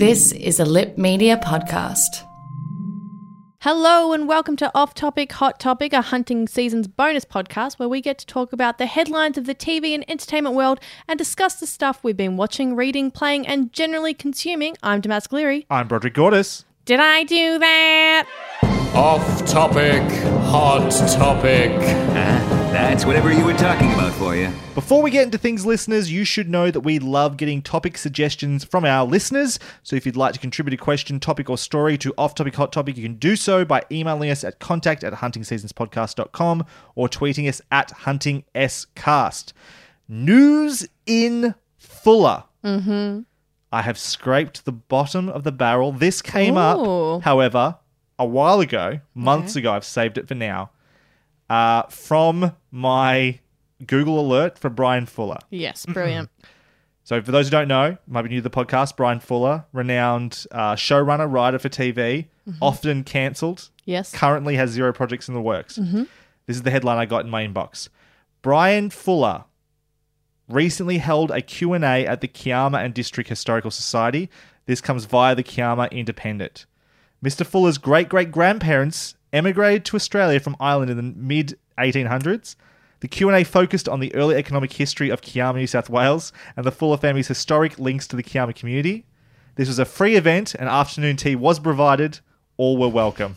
This is a Lip Media podcast. Hello and welcome to Off Topic Hot Topic, a hunting season's bonus podcast where we get to talk about the headlines of the TV and entertainment world and discuss the stuff we've been watching, reading, playing, and generally consuming. I'm Damas Cleary. I'm Broderick Gordis. Did I do that? Off topic, hot topic. That's whatever you were talking about for you. Before we get into things, listeners, you should know that we love getting topic suggestions from our listeners. So if you'd like to contribute a question, topic, or story to Off Topic Hot Topic, you can do so by emailing us at contact at huntingseasonspodcast.com or tweeting us at huntingscast. News in Fuller. Mm-hmm. I have scraped the bottom of the barrel. This came Ooh. up, however, a while ago, months ago. I've saved it for now. Uh, from my Google alert for Bryan Fuller. Yes, brilliant. So, for those who don't know, might be new to the podcast, Bryan Fuller, renowned uh, showrunner, writer for TV, often cancelled, yes. currently has zero projects in the works. This is the headline I got in my inbox. Brian Fuller recently held a Q&A at the Kiama and District Historical Society. This comes via the Kiama Independent. Mr. Fuller's great-great-grandparents emigrated to Australia from Ireland in the mid 1800s. The Q&A focused on the early economic history of Kiama, New South Wales, and the Fuller family's historic links to the Kiama community. This was a free event, and afternoon tea was provided. All were welcome.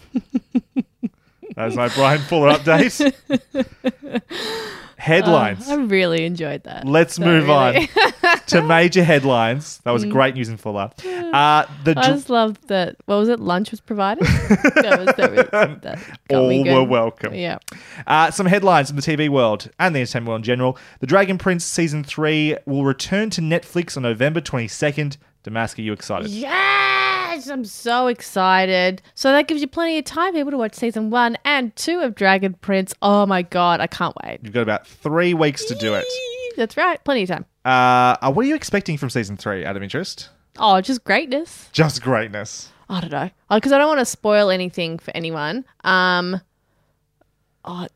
That's my Brian Fuller update. Headlines. I really enjoyed that. Let's So move really- on to major headlines. That was great news in Fuller. Uh, the I just loved that. What was it? Lunch was provided. that was, that was, that all were welcome. Yeah. Uh, some headlines from the TV world and the entertainment world in general. The Dragon Prince season three will return to Netflix on November 22nd. Damask, are you excited? Yes, I'm so excited. So that gives you plenty of time, people, to watch season one and two of Dragon Prince. Oh my god, I can't wait. You've got about three weeks to do it. That's right, plenty of time. Uh, uh, what are you expecting from season three, out of interest? Oh, just greatness. Just greatness. I don't know because I don't want to spoil anything for anyone. Um, oh,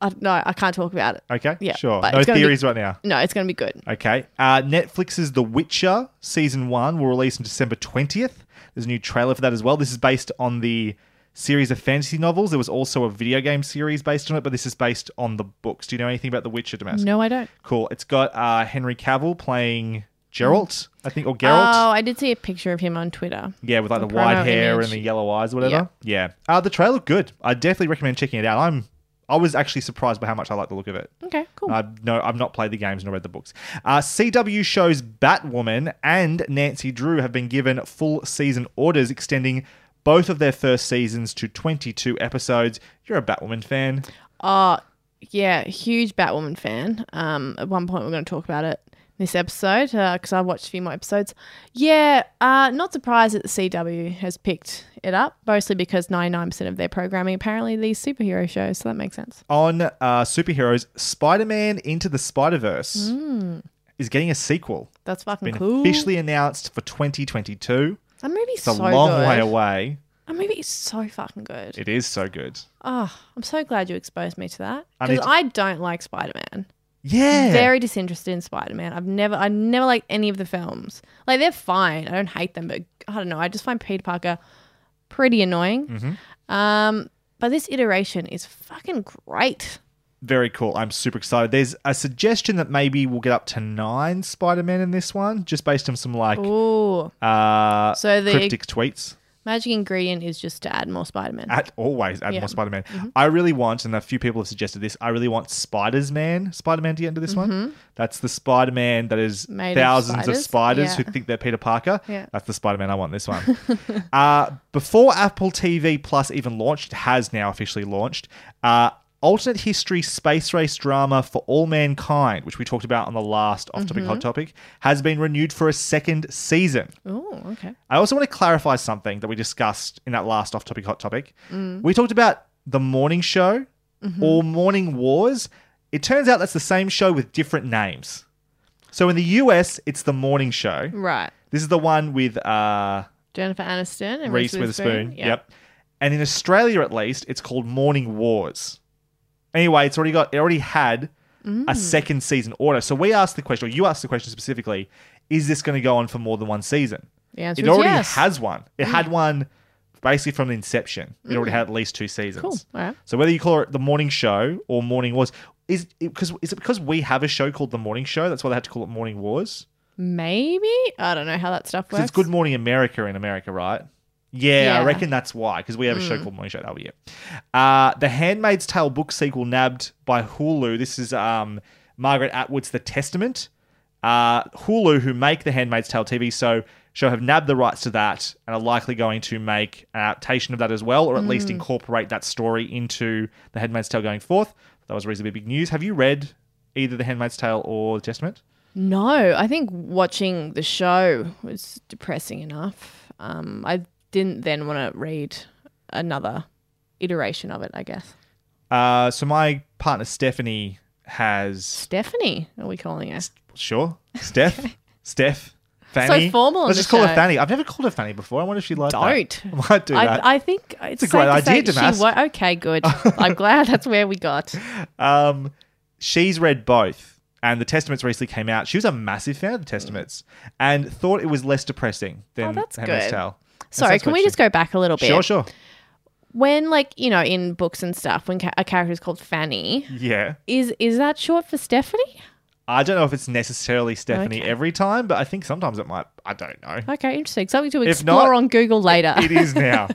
I no, I can't talk about it. Okay, Yeah, sure. No gonna be- theories right now. No, it's gonna be good. Okay. Uh, Netflix's The Witcher season one will release on December 20th. There's a new trailer for that as well. This is based on the series of fantasy novels. There was also a video game series based on it, but this is based on the books. Do you know anything about The Witcher, Damascus? No, I don't. Cool. It's got uh, Henry Cavill playing Geralt, I think, or Geralt. Oh, I did see a picture of him on Twitter. yeah, with like the the white hair image. and the yellow eyes or whatever. Yeah. Uh, the trailer looked good. I definitely recommend checking it out. I'm I was actually surprised by how much I like the look of it. Okay, cool. I've no, I've not played the games nor read the books. Uh, CW shows Batwoman and Nancy Drew have been given full season orders, extending both of their first seasons to 22 episodes. You're a Batwoman fan. Oh, yeah, huge Batwoman fan. Um, at one point we're going to talk about it this episode because I watched a few more episodes. Yeah, uh, not surprised that the CW has picked it up, mostly because 99% of their programming apparently these superhero shows, so that makes sense. On uh, superheroes, Spider Man Into the Spider Verse is getting a sequel. That's fucking cool. officially announced for 2022. that movie's It's a so long good. way away. That movie is so fucking good. It is so good. Oh, I'm so glad you exposed me to that because need to- I don't like Spider Man. Yeah. Very disinterested in Spider Man. I've never, I never liked any of the films. Like they're fine. I don't hate them, but I don't know. I just find Peter Parker pretty annoying. Mm-hmm. Um, but this iteration is fucking great. Very cool. I'm super excited. There's a suggestion that maybe we'll get up to nine Spider Man in this one, just based on some like Ooh, uh, So the- cryptic tweets. Magic ingredient is just to add more Spider Man. At always add Yeah. Mm-hmm. more Spider Man. I really want, and a few people have suggested this. I really want Spiders Man, Spider Man to get into this one. That's the Spider Man that is Mm-hmm. Made of thousands of spiders? spiders who Yeah. think they're Peter Parker. Yeah. That's the Spider Man I want. This one. uh, before Apple TV Plus even launched, it has now officially launched. Uh, alternate history space race drama for all mankind, which we talked about on the last off topic hot mm-hmm. topic, has been renewed for a second season. Oh, okay. I also want to clarify something that we discussed in that last off topic hot topic. Mm. We talked about the morning show mm-hmm. or morning wars. It turns out that's the same show with different names. So in the US, it's the morning show. Right. This is the one with uh, Jennifer Aniston and Reese Reese Witherspoon. Yeah. Yep. And in Australia, at least, it's called Morning Wars. Anyway, it's already got. It already had Mm. a second season order. So we asked the question, or you asked the question specifically: Is this going to go on for more than one season? The answer It already yes. has one. It had one basically from the inception. It already had at least two seasons. Cool. Right. So whether you call it the morning show or morning wars, is it because is it because we have a show called the morning show? That's why they had to call it morning wars. Maybe I don't know how that stuff works. it's Good Morning America in America, right? Yeah, I reckon that's why. Because we have a show called Morning Show. That'll be it. Uh, the Handmaid's Tale book sequel nabbed by Hulu. This is um, Margaret Atwood's The Testament. Uh, Hulu, who make the Handmaid's Tale TV show, show have nabbed the rights to that and are likely going to make an adaptation of that as well, or at least incorporate that story into the Handmaid's Tale going forth. That was reasonably big news. Have you read either the Handmaid's Tale or the Testament? No, I think watching the show was depressing enough. Um, I didn't then want to read another iteration of it. I guess Uh, so my partner Stephanie has Stephanie, are we calling her? Sure. Steph. Steph. Fanny. So formal Let's just call her. Fanny. I've never called her Fanny before. I wonder if she likes like Don't. that. I might do that. I, I think it's, a safe great to idea. She wa- okay, good. I'm glad that's where we got. um, she's read both, and the Testaments recently came out. She was a massive fan of the Testaments and thought it was less depressing than Oh, Handmaid's. Tale. Sorry, can we just go back a little bit? Sure, sure. When, like, you know, in books and stuff, when ca- a character is called Fanny, Yeah. is is that short for Stephanie? I don't know if it's necessarily Stephanie Okay. every time, but I think sometimes it might. I don't know. Okay, interesting. Something to explore not, on Google later. It is now.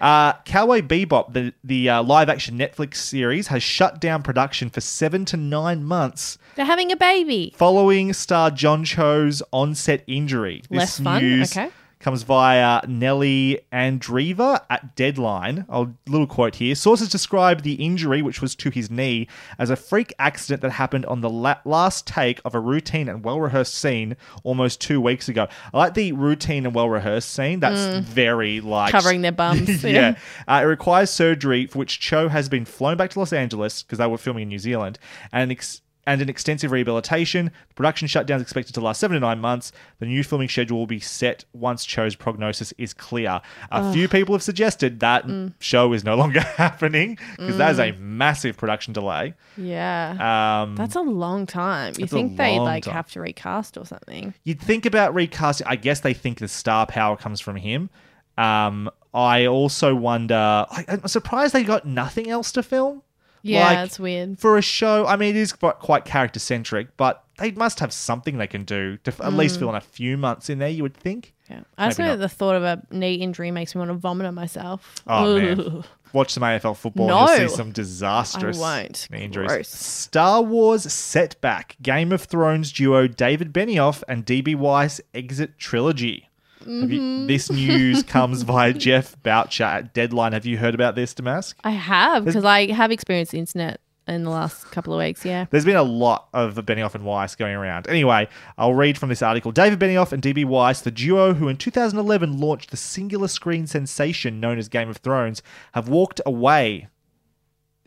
uh, Cowboy Bebop, the the uh, live action Netflix series, has shut down production for seven to nine months They're having a baby. following star John Cho's onset injury. This Less fun, news okay. Comes via Nellie Andreeva at Deadline. A little quote here. Sources describe the injury, which was to his knee, as a freak accident that happened on the la- last take of a routine and well rehearsed scene almost two weeks ago. I like the routine and well rehearsed scene. That's very like Mm. Covering their bums, yeah. yeah. Uh, it requires surgery for which Cho has been flown back to Los Angeles because they were filming in New Zealand and an ex- and an extensive rehabilitation. The production shutdown is expected to last seven to nine months. The new filming schedule will be set once Cho's prognosis is clear. A few people have suggested that Mm. show is no longer happening because that is a massive production delay. Yeah. Um, That's a long time. You think they'd like time. have to recast or something? You'd think about recasting. I guess they think the star power comes from him. Um, I also wonder. I, I'm surprised they got nothing else to film. Yeah, Like, it's weird. for a show. I mean, it is quite, character centric, but they must have something they can do to f- at Mm. least fill in a few months in there. You would think. Yeah. I just Maybe know not. the thought of a knee injury makes me want to vomit on myself. Oh man, Ugh. watch some AFL football. No. You'll see some disastrous I won't. knee injuries. Gross. Star Wars setback. Game of Thrones duo David Benioff and DB Weiss exit trilogy. Mm-hmm. you, this news comes via Geoff Boucher at Deadline. Have you heard about this, Damask? I have because I have experienced the internet in the last couple of weeks. Yeah. There's been a lot of Benioff and Weiss going around. Anyway, I'll read from this article. David Benioff and DB Weiss, the duo who in 2011 launched the singular screen sensation known as Game of Thrones, have walked away.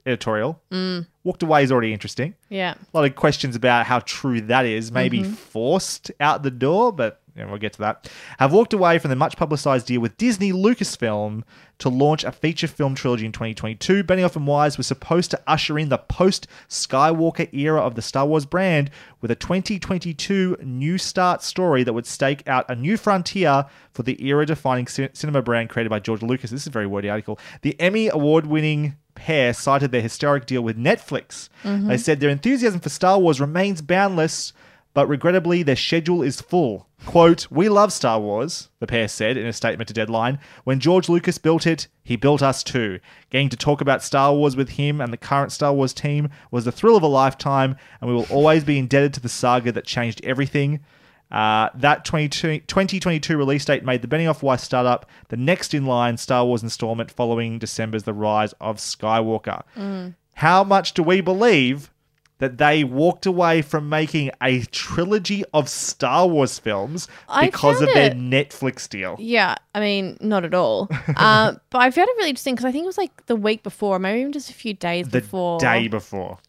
Editorial. Walked away is already interesting. Yeah. A lot of questions about how true that is. Maybe forced out the door, but yeah, we'll get to that. Have walked away from the much publicized deal with Disney Lucasfilm to launch a feature film trilogy in 2022. Benioff and Weiss were supposed to usher in the post Skywalker era of the Star Wars brand with a 2022 New Start story that would stake out a new frontier for the era defining cinema brand created by George Lucas. This is a very wordy article. The Emmy award winning pair cited their historic deal with Netflix. Mm-hmm. They said their enthusiasm for Star Wars remains boundless, but regrettably their schedule is full. Quote, We love Star Wars, the pair said in a statement to Deadline. When George Lucas built it, he built us too. Getting to talk about Star Wars with him and the current Star Wars team was the thrill of a lifetime, and we will always be indebted to the saga that changed everything. Uh, that 2022 release date made the Benioff Weiss startup the next in line Star Wars installment following December's The Rise of Skywalker. How much do we believe that they walked away from making a trilogy of Star Wars films I because of their it- Netflix deal? Yeah, I mean, not at all. um, but I found it really interesting because I think it was like the week before, maybe even just a few days The before. day before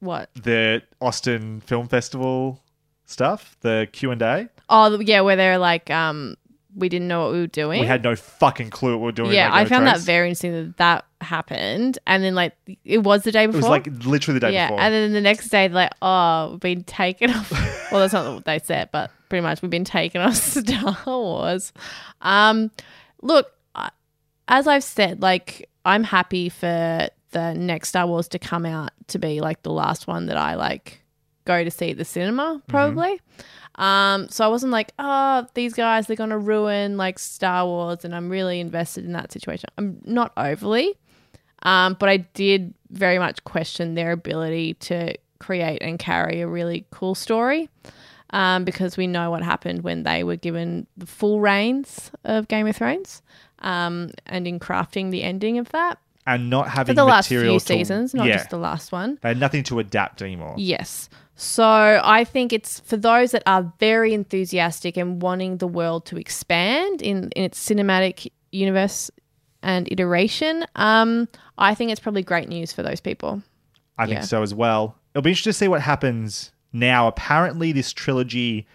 What? the Austin Film Festival stuff, the Q and A. Oh, yeah, where they're like, um, we didn't know what we were doing. We had no fucking clue what we were doing. yeah, I found that very interesting that that happened, and then like it was the day before. It was like literally the day yeah, before. and then the next day, like, oh, we've been taken off. well, that's not what they said, but pretty much we've been taken off Star Wars. Um, look, as I've said, like, I'm happy for the next Star Wars to come out to be like the last one that I like go to see the cinema, probably. Um, so I wasn't like, oh, these guys, they're gonna ruin like Star Wars, and I'm really invested in that situation. I'm not overly, um, but I did very much question their ability to create and carry a really cool story. Um, because we know what happened when they were given the full reins of Game of Thrones, um, and in crafting the ending of that and not having for the last material few to- seasons, not yeah, just the last one. they had nothing to adapt anymore. Yes. So I think it's for those that are very enthusiastic and wanting the world to expand in, in its cinematic universe and iteration. Um, I think it's probably great news for those people. I think Yeah. so as well. It'll be interesting to see what happens now. Apparently, this trilogy,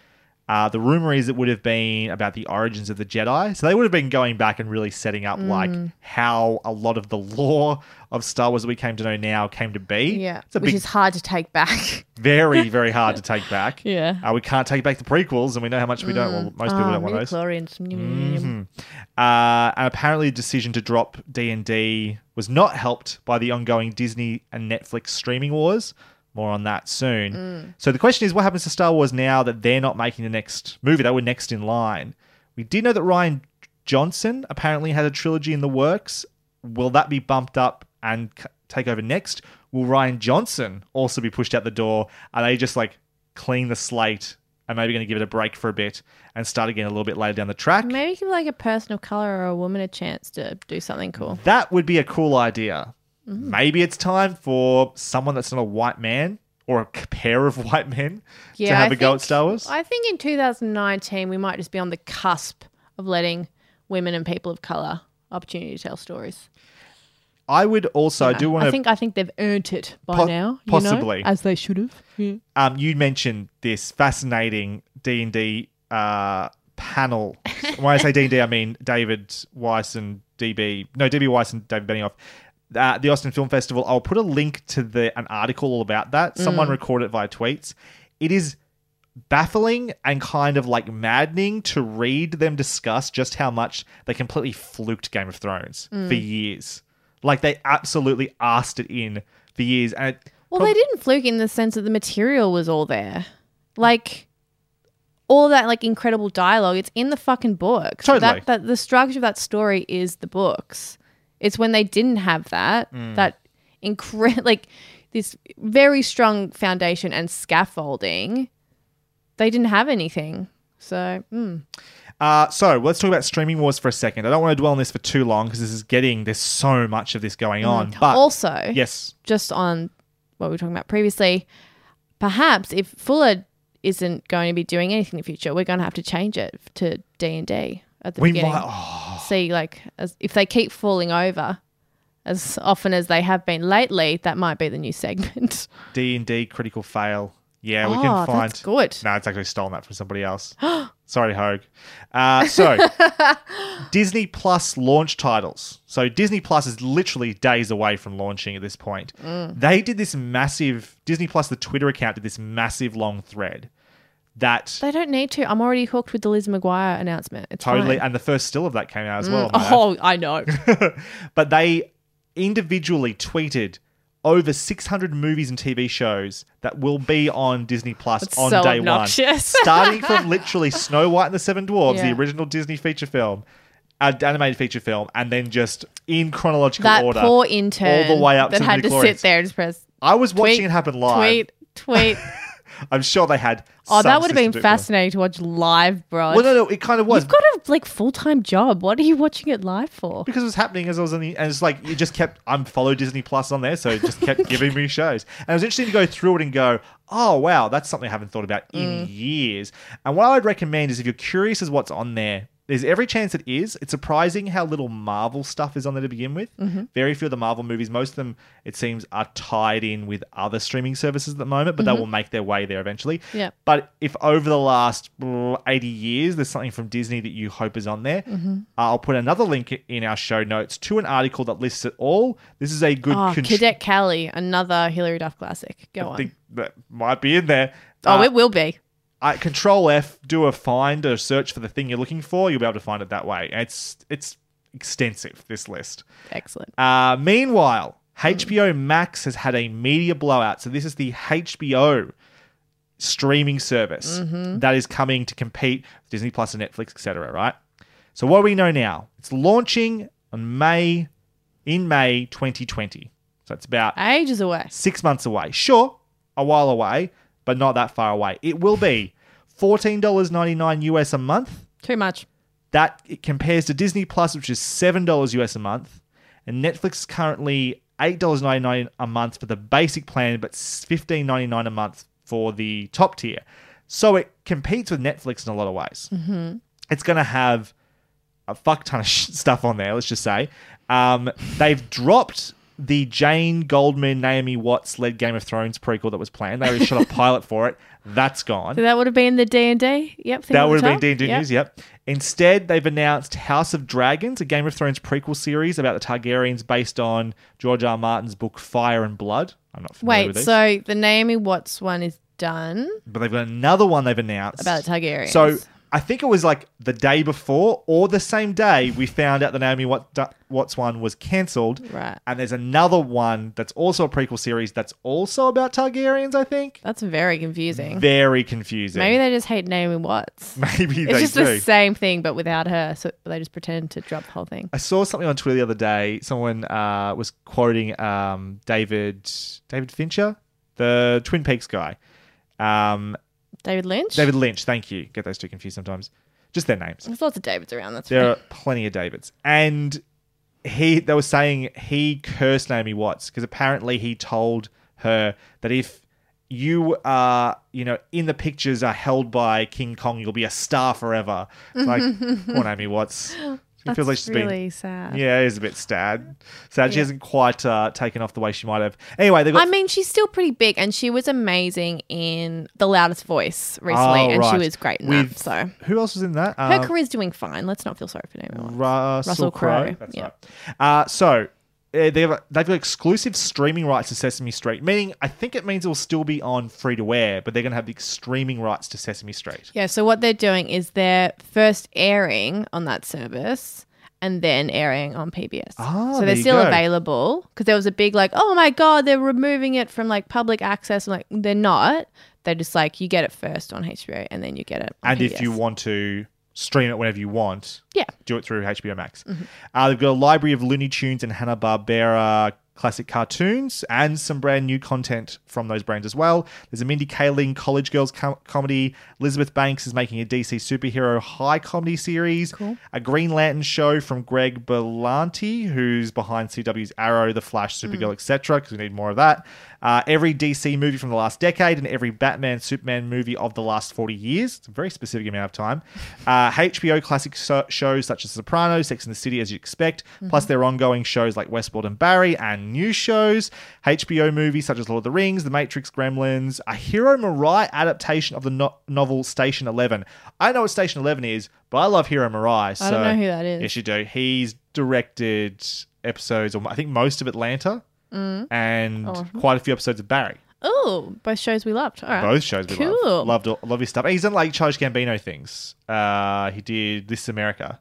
uh, the rumor is it would have been about the origins of the Jedi. So they would have been going back and really setting up like Mm. how a lot of the lore of Star Wars that we came to know now came to be. Yeah. it's a Which big, is hard to take back. very, very hard to take back. Yeah. uh, we can't take back the prequels, and we know how much we don't. Well, most people Ah, don't want those. midichlorians. Uh, and apparently, the decision to drop D and D was not helped by the ongoing Disney and Netflix streaming wars. More on that soon. Mm. So the question is, what happens to Star Wars now that they're not making the next movie? They were next in line. We did know that Rian Johnson apparently had a trilogy in the works. Will that be bumped up and c- take over next? Will Rian Johnson also be pushed out the door? Are they just like clean the slate and maybe going to give it a break for a bit and start again a little bit later down the track? Maybe give like a person of color or a woman a chance to do something cool. That would be a cool idea. Mm-hmm. Maybe it's time for someone that's not a white man or a pair of white men to have I a go at Star Wars. I think in 2019 we might just be on the cusp of letting women and people of color opportunity to tell stories. I would also, I do want to. I think I think they've earned it by Po- now. you possibly. know, as they should have. Yeah. um, you mentioned this fascinating D and D uh, panel. when I say D and D, I mean David Weiss and DB. No, DB Weiss and David Benioff. Uh, the Austin Film Festival. I'll put a link to the an article all about that. Someone Mm. recorded it via tweets. It is baffling and kind of like maddening to read them discuss just how much they completely fluked Game of Thrones Mm. for years. Like they absolutely asked it in for years. And it, Well, they didn't fluke in the sense that the material was all there, like all that like incredible dialogue. It's in the fucking books. Totally. That, that the structure of that story is the books. It's when they didn't have that Mm. that incredible like this very strong foundation and scaffolding. They didn't have anything. So, mm. Uh, so let's talk about streaming wars for a second. I don't want to dwell on this for too long because this is getting there's so much of this going on. But Mm. also, yes, just on what we were talking about previously, perhaps if Fuller isn't going to be doing anything in the future, we're going to have to change it to D and D at the we beginning. might. Oh, See, like as, if they keep falling over as often as they have been lately, that might be the new segment. D and D critical fail. Yeah, we Oh, can find. that's good. No, it's actually stolen that from somebody else. Sorry, Hogue. Uh, so Disney Plus launch titles. So Disney Plus is literally days away from launching at this point. Mm. They did this massive Disney Plus. The Twitter account did this massive long thread that They don't need to. I'm already hooked with the Liz McGuire announcement. It's totally, fine. and the first still of that came out as well. I might. Oh, I know. but they individually tweeted over 600 movies and TV shows that will be on Disney Plus That's on so day one. obnoxious. Starting from literally Snow White and the Seven Dwarfs, Yeah. the original Disney feature film, uh, animated feature film, and then just in chronological that order. poor intern all the way up that to had the to midichlorians. sit there and just press I was watching it happen live. tweet, tweet. I'm sure they had. Oh, that would have been to do it. fascinating to watch live, bro. Well, no, no, it kind of was You've got a like full time job. What are you watching it live for? because it was happening as I was on the, and it's like you just kept. I'm follow Disney Plus on there, so it just kept giving me shows, and it was interesting to go through it and go, oh wow, that's something I haven't thought about in mm. years. And what I would recommend is if you're curious as what's on there. There's every chance it is. It's surprising how little Marvel stuff is on there to begin with. Very few of the Marvel movies, most of them, it seems, are tied in with other streaming services at the moment, but they will make their way there eventually. Yeah. But if over the last mm, 80 years there's something from Disney that you hope is on there, Mm-hmm. I'll put another link in our show notes to an article that lists it all. This is a good Oh, contr- Cadet Kelly, another Hilary Duff classic. Go on. I on. think that might be in there. oh, Uh, it will be. I, Control F, do a find, a search for the thing you're looking for. You'll be able to find it that way. It's it's extensive. This list. Excellent. Uh, meanwhile, HBO Max has had a media blowout. So this is the HBO streaming service that is coming to compete with Disney Plus and Netflix, etc. Right. So what do we know now? It's launching on May in May 2020. So it's about Ages away. six months away. Sure, a while away, but not that far away. It will be $14.99 US a month. Too much. That it compares to Disney Plus, which is $7 US a month. And Netflix is currently $8.99 a month for the basic plan, but $15.99 a month for the top tier. So it competes with Netflix in a lot of ways. Mm-hmm. It's going to have a fuck ton of sh- stuff on there, let's just say. Um, they've dropped the Jane Goldman, Naomi Watts led Game of Thrones prequel that was planned. They already shot a pilot for it. That's gone. So that would have been the D and D. Yep. That would have top. been D&D news, yep. Instead, they've announced House of Dragons, a Game of Thrones prequel series about the Targaryens based on George R. R. Martin's book Fire and Blood. I'm not familiar Wait. with these. So the Naomi Watts one is done but they've got another one they've announced. about the Targaryens. So I think it was like the day before or the same day we found out the Naomi Wat- Watts one was cancelled. Right. And there's another one that's also a prequel series that's also about Targaryens, I think. that's very confusing. Very confusing. Maybe they just hate Naomi Watts. Maybe It's just do. the same thing, but without her. So they just pretend to drop the whole thing. I saw something on Twitter the other day. Someone uh, was quoting um, David David Fincher, the Twin Peaks guy. Um, David Lynch. David Lynch. Thank you. Get those two confused sometimes. Just their names. There's lots of Davids around. That's There fair. are plenty of Davids, and he they were saying he cursed Naomi Watts because apparently he told her that if you are, you know, in the pictures are held by King Kong, you'll be a star forever. It's like, poor Naomi Watts. She feels like she's been sad. yeah, it is a bit sad. Sad she hasn't quite uh, taken off the way she might have. Anyway, they got. I mean, she's still pretty big, and she was amazing in The Loudest Voice recently, Oh, and she right. was great in With- that. So who else was in that? her Um, career's doing fine. Let's not feel sorry for Watts. Russell, Russell Crowe. Crowe, That's yeah. right. Uh, so uh, they've they've got exclusive streaming rights to Sesame Street, meaning I think it means it will still be on free to air, but they're going to have the streaming rights to Sesame Street. Yeah. So what they're doing is they're first airing on that service. And then airing on PBS. Ah, so they're still go. available because there was a big like, oh my god, they're removing it from like public access. I'm like, they're not. They're just like you get it first on HBO and then you get it. On And if you want to stream it whenever you want, yeah, do it through HBO Max. Uh, they've got a library of Looney Tunes and Hanna Barbera classic cartoons and some brand new content from those brands as well. There's a Mindy Kaling College Girls com- comedy. Elizabeth Banks is making a DC superhero high comedy series. A Green Lantern show from Greg Berlanti, who's behind CW's Arrow, The Flash, Supergirl, etc. Because we need more of that. Uh, every DC movie from the last decade and every Batman, Superman movie of the last 40 years. It's a very specific amount of time. Uh, HBO classic so- shows such as Sopranos, Sex and the City, as you'd expect, plus their ongoing shows like Westworld and Barry, and new shows. HBO movies such as Lord of the Rings, The Matrix, Gremlins, a Hiro Murai adaptation of the no- novel Station 11. I know what Station 11 is, but I love Hiro Murai. So I don't know who that is. Yes, you do. He's directed episodes, or I think most of Atlanta. Mm. And Oh. quite a few episodes of Barry. Oh, both shows we loved. All right. Both shows we cool. love. Loved all- love his stuff. He's done like Charles Gambino things. Uh, he did This Is America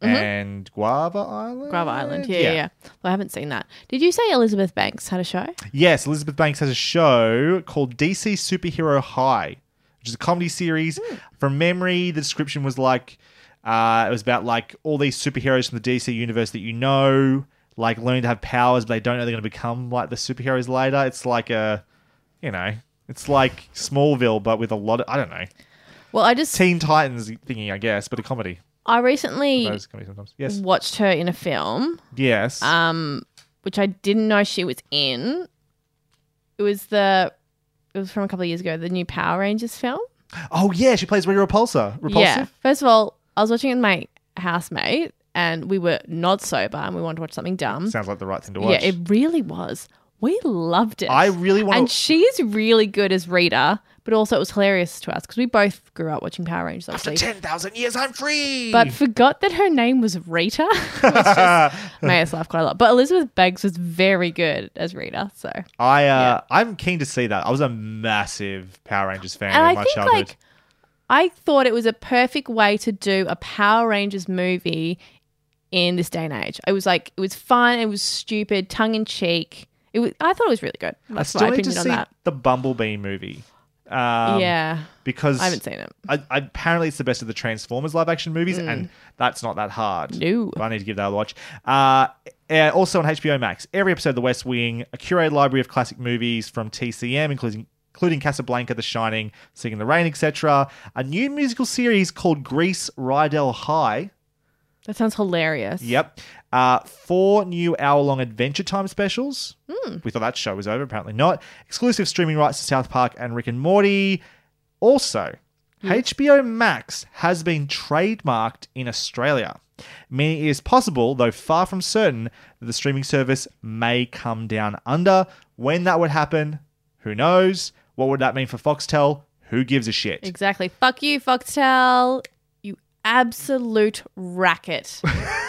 and Guava Island. Mm-hmm. Island. Yeah, yeah, yeah. Well, I haven't seen that. Did you say Elizabeth Banks had a show? Yes, Elizabeth Banks has a show called DC Superhero High, which is a comedy series. Hmm. From memory, the description was like uh, it was about like all these superheroes from the DC universe that you know, like learning to have powers, but they don't know they're going to become like the superheroes later. It's like a, you know, It's like Smallville, but with a lot of I don't know Well, I just Teen Titans thingy, I guess, but a comedy. I recently Those comedy sometimes. Yes. watched her in a film, Yes. um, which I didn't know she was in. It was the it was from a couple of years ago, the new Power Rangers film. oh yeah, she plays Rita Repulsa. Repulsive. Yeah. First of all, I was watching it with my housemate, and we were not sober, and we wanted to watch something dumb. Sounds like the right thing to watch. Yeah, it really was. We loved it. I really want and to. she's really good as Rita, but also it was hilarious to us because we both grew up watching Power Rangers, After ten thousand years, I'm free. but forgot that her name was Rita. Just made us laugh quite a lot. But Elizabeth Banks was very good as Rita. So, I uh, I'm keen to see that. I was a massive Power Rangers fan in I my think childhood. like I thought it was a perfect way to do a Power Rangers movie in this day and age. It was like it was fun. It was stupid, tongue in cheek. It was. I thought it was really good. I still my need to on see that. the Bumblebee movie. Um, yeah, because I haven't seen it. I, I, apparently, it's the best of the Transformers live action movies, and that's not that hard. Mm. No. But I need to give that a watch. Uh, uh, also on HBO Max, every episode of The West Wing, a curated library of classic movies from TCM, including including Casablanca, The Shining, Singing in the Rain, etc. A new musical series called Grease Rydell High. That sounds hilarious. Yep. Uh, four new hour long Adventure Time specials. Hmm. We thought that show was over, apparently not. Exclusive streaming rights to South Park and Rick and Morty. Also, HBO Max has been trademarked in Australia, meaning it is possible, though far from certain, that the streaming service may come down under. When that would happen, who knows? What would that mean for Foxtel? Who gives a shit? Exactly. Fuck you, Foxtel. Absolute racket.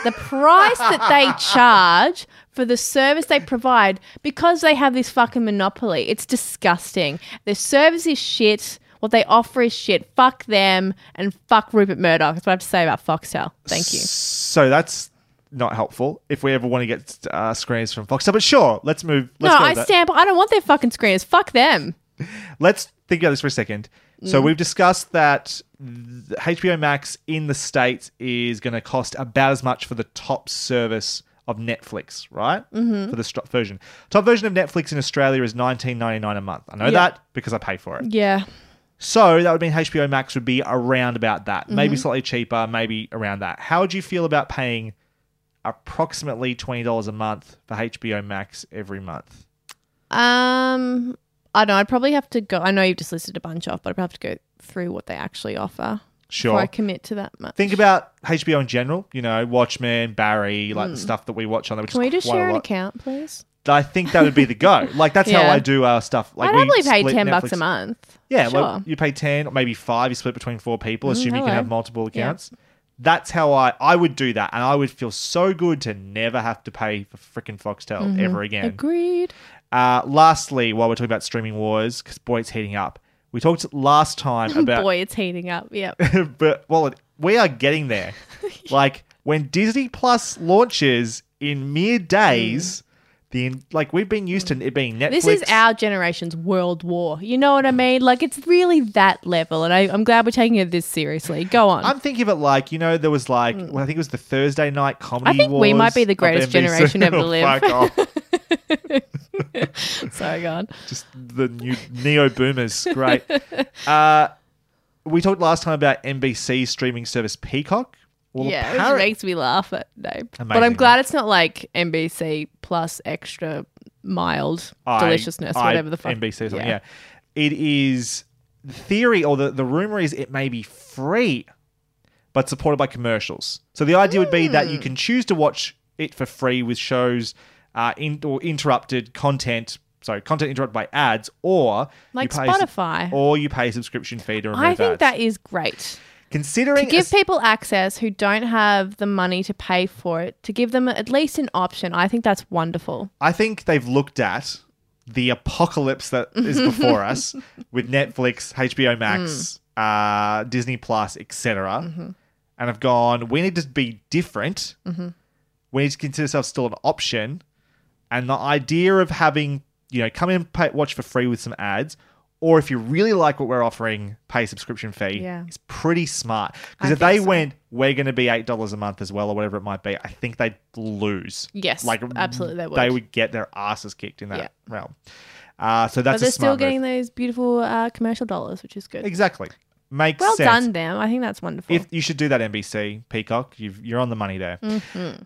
the price that they charge for the service they provide because they have this fucking monopoly. It's disgusting. Their service is shit. What they offer is shit. Fuck them and fuck Rupert Murdoch. That's what I have to say about Foxtel. Thank you. So that's not helpful if we ever want to get uh, screens from Foxtel. But sure, let's move. Let's no, I stamp. I don't want their fucking screeners. Fuck them. Let's think about this for a second. Mm. So we've discussed that HBO Max in the states is going to cost about as much for the top service of Netflix, right? Mm-hmm. For the stro- version, top version of Netflix in Australia is nineteen ninety nine a month. I know Yeah. that because I pay for it. Yeah. So that would mean HBO Max would be around about that, maybe Mm-hmm. slightly cheaper, maybe around that. How would you feel about paying approximately twenty dollars a month for HBO Max every month? Um, I don't know. I'd probably have to go. I know you've just listed a bunch off, but I'd probably have to go through what they actually offer Sure. before I commit to that much. Think about HBO in general. You know, Watchmen, Barry, like the stuff that we watch on there. Which Mm. Can is we just quite a share an lot. account, please? I think that would be the go. Like that's how Yeah. I do our stuff. Like I'd we happily pay split ten bucks Netflix- a month. Yeah, sure. well, you pay ten or maybe five. You split between four people, assuming you can hello. have multiple Yeah. accounts. That's how I I would do that, and I would feel so good to never have to pay for freaking Foxtel Mm-hmm. ever again. Agreed. Uh, lastly, while we're talking about streaming wars, because boy, it's heating up. We talked last time about Boy, it's heating up. Yep. but well, it- we are getting there. like when Disney Plus launches in mere days, the like we've been used to it being Netflix. Mm. This is our generation's world war. You know what I mean? Like it's really that level, and I, I'm glad we're taking it this seriously. Go on. I'm thinking of it like you know there was like well, I think it was the Thursday night comedy. Mm. I think we wars might be the of greatest NBC. generation ever to Oh, live. fuck off. Sorry, go on. Just the new neo boomers. Great. Uh, we talked last time about NBC streaming service Peacock. Well, yeah, apparent- which makes me laugh at no. But I'm glad it's not like NBC plus extra mild I- deliciousness, I- whatever the fuck. NBC something. Yeah. It is theory or the, the rumor is it may be free, but supported by commercials. So the idea would be that Hmm. you can choose to watch it for free with shows uh, in, or interrupted content. Sorry, content interrupted by ads, or Like you pay, Spotify. or you pay a subscription fee to remove I think ads. that is great. considering To give a- people access who don't have the money to pay for it, to give them at least an option, I think that's wonderful. I think they've looked at the apocalypse that is before us with Netflix, HBO Max, uh, Disney Plus, etc., and have gone. We need to be different. We need to consider ourselves still an option, and the idea of having you know come in and pay, watch for free with some ads. Or if you really like what we're offering, pay a subscription fee. Yeah. It's pretty smart. Because if they so. went, we're going to be eight dollars a month as well, or whatever it might be, I think they'd lose. Yes, like absolutely they would. They would get their asses kicked in that Yeah. realm. Uh, so that's but they're still smart getting move. those beautiful uh, commercial dollars, which is good. Exactly. Makes Well sense. done, them. I think that's wonderful. If you should do that, NBC Peacock, you've, you're on the money there. Mhm.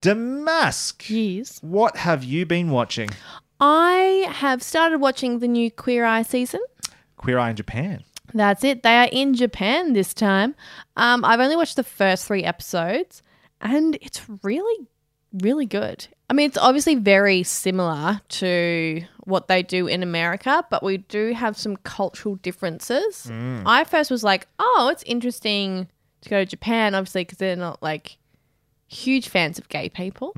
Damask. Yes. What have you been watching? I have started watching the new Queer Eye season. Queer Eye in Japan. That's it. They are in Japan this time. Um, I've only watched the first three episodes, and it's really, really good. I mean, it's obviously very similar to what they do in America, but we do have some cultural differences. I first was like, oh, it's interesting to go to Japan, obviously, because they're not like huge fans of gay people.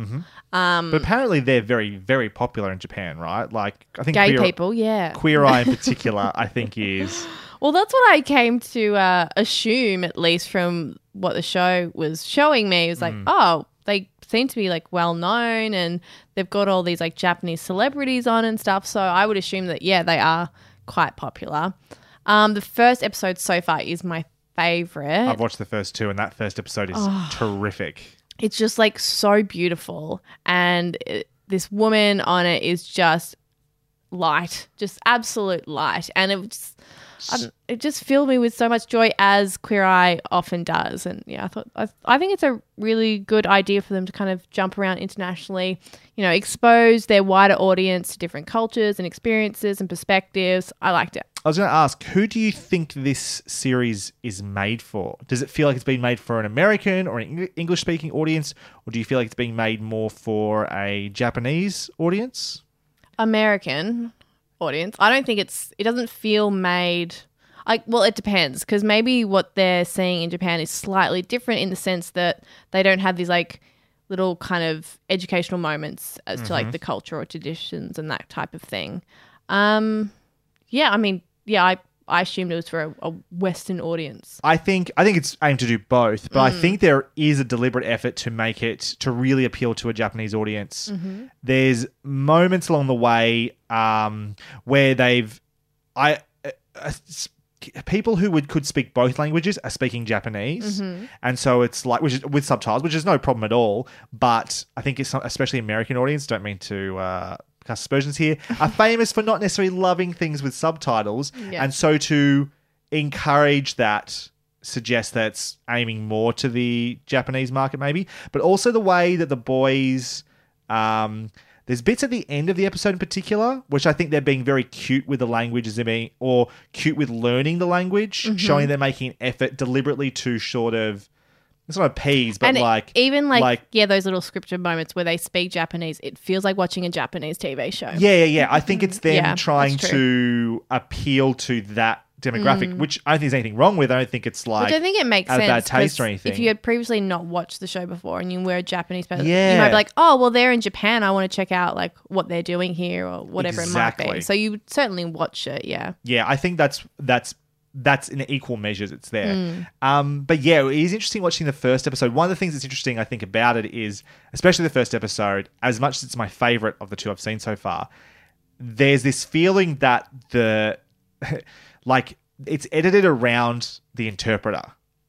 Um, But apparently they're very, very popular in Japan, right? Like I think gay Queer, people, yeah. Queer Eye in particular, I think is Well, that's what I came to uh, assume, at least from what the show was showing me. It was like, oh, they seem to be like well known and they've got all these like Japanese celebrities on and stuff. So I would assume that, yeah, they are quite popular. Um, the first episode so far is my favorite. I've watched the first two, and that first episode is Oh. terrific. It's just like so beautiful. And it, this woman on it is just light just absolute light. And it was I- it just filled me with so much joy as queer eye often does and yeah i thought I, I think it's a really good idea for them to kind of jump around internationally you know expose their wider audience to different cultures and experiences and perspectives i liked it I was going to ask, who do you think this series is made for? Does it feel like it's been made for an American or an English speaking audience, or do you feel like it's being made more for a Japanese audience? American audience. I don't think it's. It doesn't feel made. Like, well, it depends because maybe what they're seeing in Japan is slightly different in the sense that they don't have these like little kind of educational moments as to like the culture or traditions and that type of thing. Um, yeah, I mean, yeah, I I assumed it was for a, a Western audience. I think I think it's aimed to do both, but I Mm. think there is a deliberate effort to make it to really appeal to a Japanese audience. Mm-hmm. There's moments along the way um, where they've I uh, uh, people who would could speak both languages are speaking Japanese, Mm-hmm. and so it's like which is with subtitles, which is no problem at all. But I think it's especially American audience. Don't mean to. Uh, cast aspersions here are famous for not necessarily loving things with subtitles, Yeah. and so to encourage that suggests that's aiming more to the Japanese market, maybe, but also the way that the boys. Um, there's bits at the end of the episode in particular, which I think they're being very cute with the language as they're being, or cute with learning the language, Mm-hmm. showing they're making an effort deliberately to sort of, it's not a appease, but and like, even like, like yeah, those little scripted moments where they speak Japanese, it feels like watching a Japanese TV show. Yeah, yeah, yeah. I think it's mm-hmm. them Yeah, trying to appeal to that demographic, mm. which I don't think there's anything wrong with. I don't think it's like Which I think it makes sense. bad taste or anything. If you had previously not watched the show before and you were a Japanese person, yeah. you might be like, oh, well, they're in Japan. I want to check out like what they're doing here or whatever it might be. So you would certainly watch it. Yeah. yeah, I think that's that's that's in equal measures. It's there. Mm. Um, but yeah, it is interesting watching the first episode. One of the things that's interesting, I think, about it is, especially the first episode, as much as it's my favorite of the two I've seen so far, there's this feeling that the like it's edited around the interpreter,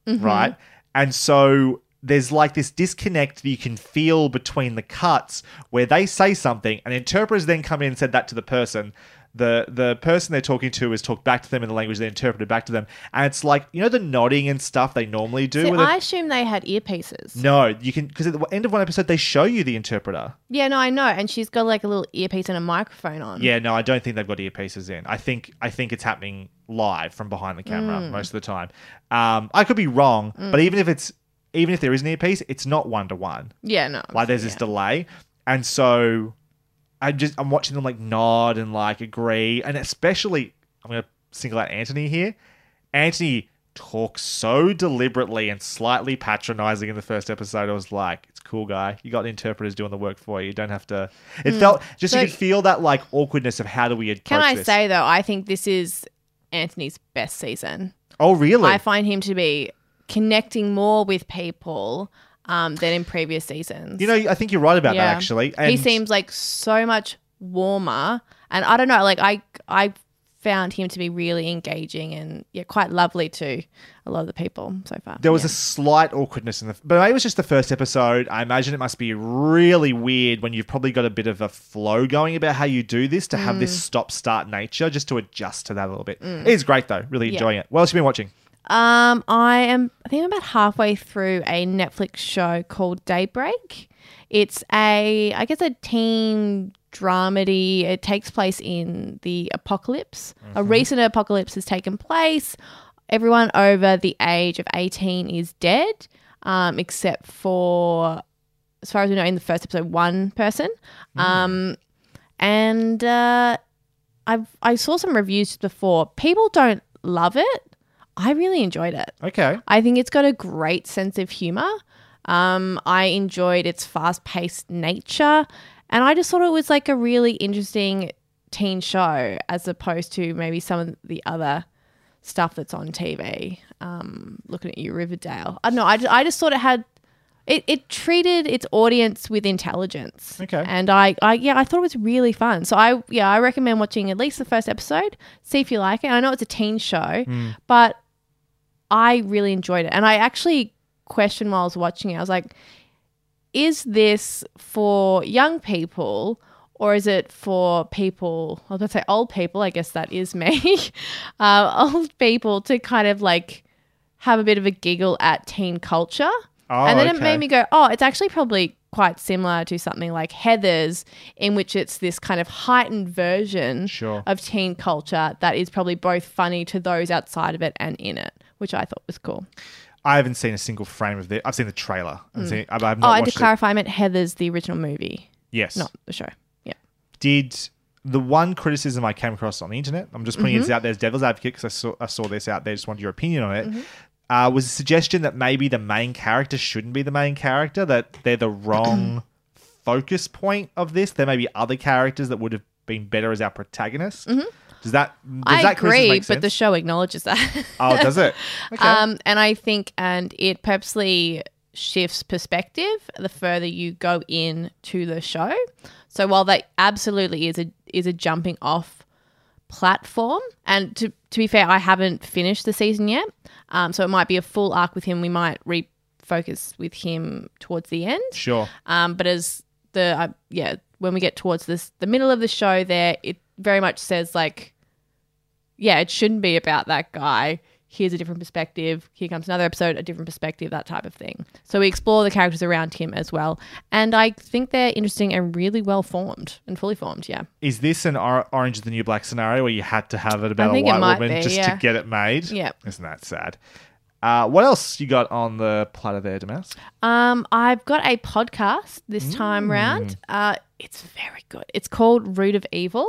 Mm-hmm. right? And so there's like this disconnect that you can feel between the cuts where they say something and interpreters then come in and said that to the person. The the person they're talking to is talked back to them in the language they interpreted back to them. And it's like, you know, the nodding and stuff they normally do. See, I assume they had earpieces. no, you can, because at the end of one episode, they show you the interpreter. Yeah, no, I know. And she's got like a little earpiece and a microphone on. Yeah, no, I don't think they've got earpieces in. I think I think it's happening live from behind the camera Mm. most of the time. Um, I could be wrong, but even if it's even if there is an earpiece, it's not one to one. Yeah, no. Like there's this delay, and so I just I'm watching them like nod and like agree, and especially I'm gonna single out Anthony here. Anthony talks so deliberately and slightly patronizing in the first episode. I was like, "It's cool, guy. You got interpreters doing the work for you. You don't have to." It hmm. felt just. So- you could feel that like awkwardness of how do we approach Can I this. say though, I think this is Anthony's best season. Oh, really? I find him to be connecting more with people um, than in previous seasons. you know, I think you're right about that actually. he seems like so much warmer, and I don't know, like I I found him to be really engaging and yeah, quite lovely to a lot of the people so far. There was yeah. a slight awkwardness in the, but maybe it was just the first episode. I imagine it must be really weird when you've probably got a bit of a flow going about how you do this to have Mm. this stop-start nature, just to adjust to that a little bit. It is great though. Really enjoying it. What else have you been watching? Um, I am. I think I'm about halfway through a Netflix show called Daybreak. It's a, I guess, a teen dramedy. It takes place in the apocalypse. A recent apocalypse has taken place. Everyone over the age of 18 is dead, um, except for, as far as we know, in the first episode, one person. Um, and uh, I've I saw some reviews before. People don't love it. I really enjoyed it. Okay. I think it's got a great sense of humor. Um, I enjoyed its fast paced nature. And I just thought it was like a really interesting teen show as opposed to maybe some of the other stuff that's on TV. Um, looking at you, Riverdale. I don't know. I just, I just thought it had. It, it treated its audience with intelligence. Okay. And I, I, yeah, I thought it was really fun. So I, yeah, I recommend watching at least the first episode. See if you like it. I know it's a teen show, but I really enjoyed it. And I actually questioned while I was watching it. I was like, is this for young people or is it for people, I was going to say old people, I guess that is me, uh, old people to kind of like have a bit of a giggle at teen culture? Oh, and then it made me go, oh, it's actually probably quite similar to something like Heathers, in which it's this kind of heightened version Sure. of teen culture that is probably both funny to those outside of it and in it, which I thought was cool. I haven't seen a single frame of it. I've seen the trailer. I've seen, I've, I've Oh, and to watched it. clarify, I meant Heathers the original movie, Yes. not the show. Yeah. Did the one criticism I came across on the internet? I'm just putting Mm-hmm. this out there as devil's advocate because I saw I saw this out there. Just wanted your opinion on it. Uh, was a suggestion that maybe the main character shouldn't be the main character. That they're the wrong focus point of this. There may be other characters that would have been better as our protagonists. Does that? Does. I that agree, but the show acknowledges that. oh, does it? Okay. Um, and I think, and it purposely shifts perspective the further you go in to the show. So while that absolutely is a is a jumping off platform, and to to be fair, I haven't finished the season yet, um, so it might be a full arc with him. We might refocus with him towards the end. sure. Um, but as the uh, yeah, when we get towards this the middle of the show, there it very much says like, yeah, it shouldn't be about that guy. Here's a different perspective. Here comes another episode, a different perspective, that type of thing. So we explore the characters around him as well, and I think they're interesting and really well formed and fully formed. Yeah, Is this an or- Orange is the New Black scenario where you had to have it about a white woman be, just yeah. to get it made? Yep. Isn't that sad? Uh, what else you got on the platter there, Damas? Um, I've got a podcast this time round. Uh, it's very good. It's called Root of Evil,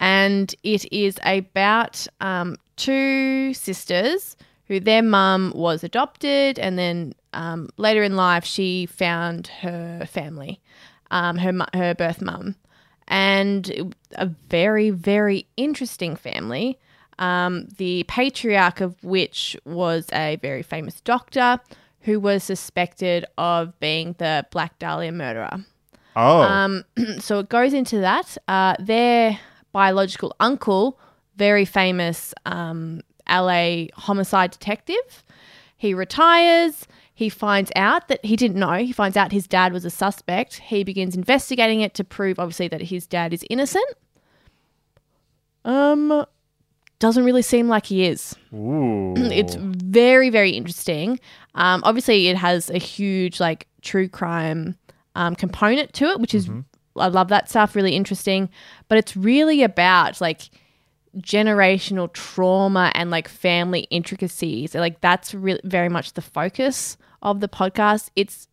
and it is about um, two sisters who their mum was adopted, and then um, later in life she found her family, um, her her birth mum, and a very very interesting family. Um, the patriarch of which was a very famous doctor who was suspected of being the Black Dahlia murderer. Oh, Um, so it goes into that. Uh, their biological uncle, very famous um, LA homicide detective, he retires. He finds out that he didn't know. He finds out his dad was a suspect. He begins investigating it to prove, obviously, that his dad is innocent. Um, doesn't really seem like he is. Ooh. It's very, very interesting. Um, obviously, it has a huge like true crime um, component to it, which is I love that stuff. Really interesting, but it's really about like generational trauma and like family intricacies. Like that's really very much the focus of the podcast. It's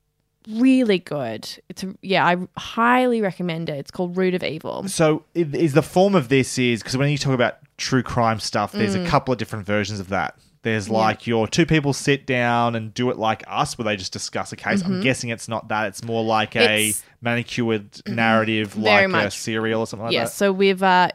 really good. It's yeah, I highly recommend it. It's called Root of Evil. So is the form of this is because when you talk about true crime stuff, there's Mm. a couple of different versions of that. There's like your two people sit down and do it like us, where they just discuss a case. I'm guessing it's not that. It's more like a Mm-hmm. It's- Mm-hmm. manicured narrative, like a serial or something like yes, that. so we've uh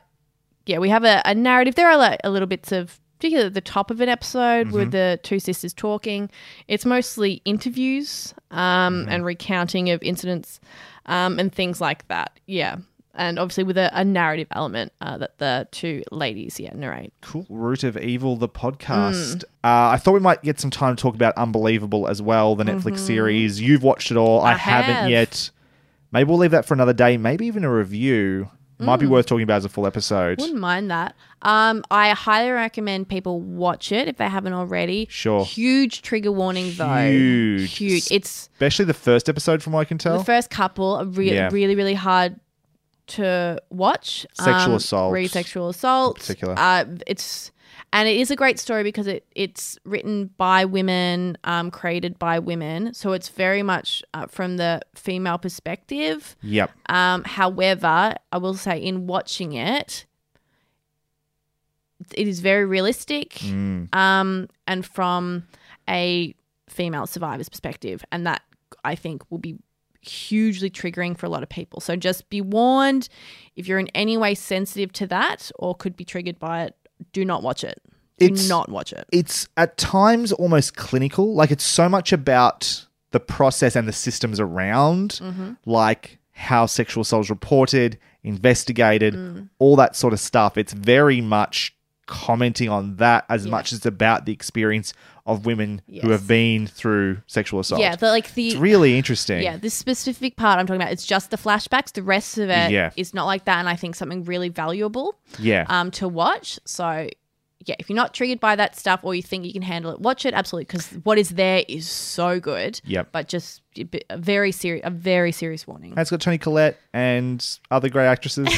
yeah, we have a, a narrative. There are like a little bits of particularly at the top of an episode Mm-hmm. with the two sisters talking. It's mostly interviews um, Mm-hmm. and recounting of incidents um, and things like that. Yeah. And obviously with a, a narrative element uh, that the two ladies yeah narrate. Cool. Root of Evil, the Mm. podcast. Uh, I thought we might get some time to talk about Unbelievable as well, the Netflix series. You've watched it all. I, Mm-hmm. I haven't have. yet. Maybe we'll leave that for another day. Maybe even a review. Might Mm. be worth talking about as a full episode. Wouldn't mind that. Um, I highly recommend people watch it if they haven't already. Sure. Huge trigger warning though. Huge. Huge. It's Especially the first episode, from what I can tell. The first couple are really, Yeah. really, really hard to watch. Sexual Um, assault re sexual assault. particular. Uh, it's and it is a great story because it it's written by women, um, created by women. So it's very much uh, from the female perspective. Yep. Um, however, I will say in watching it, it is very realistic, Mm. um, and from a female survivor's perspective, and that I think will be hugely triggering for a lot of people. So just be warned if you're in any way sensitive to that or could be triggered by it. Do not watch it. Do It's- not watch it. It's at times almost clinical. Like it's so much about the process and the systems around, Mm-hmm. like how sexual assault is reported, investigated, Mm. all that sort of stuff. It's very much commenting on that as Yeah. much as about the experience of women who have been through sexual assault. Yeah, the, like the it's really interesting. Yeah, the specific part I'm talking about, it's just the flashbacks. The rest of it is Yeah. not like that, and I think something really valuable Yeah. um, to watch. So, yeah, if you're not triggered by that stuff or you think you can handle it, watch it absolutely because what is there is so good. Yep. But just a, very serious, a very serious warning. And it's got Toni Collette and other great actresses.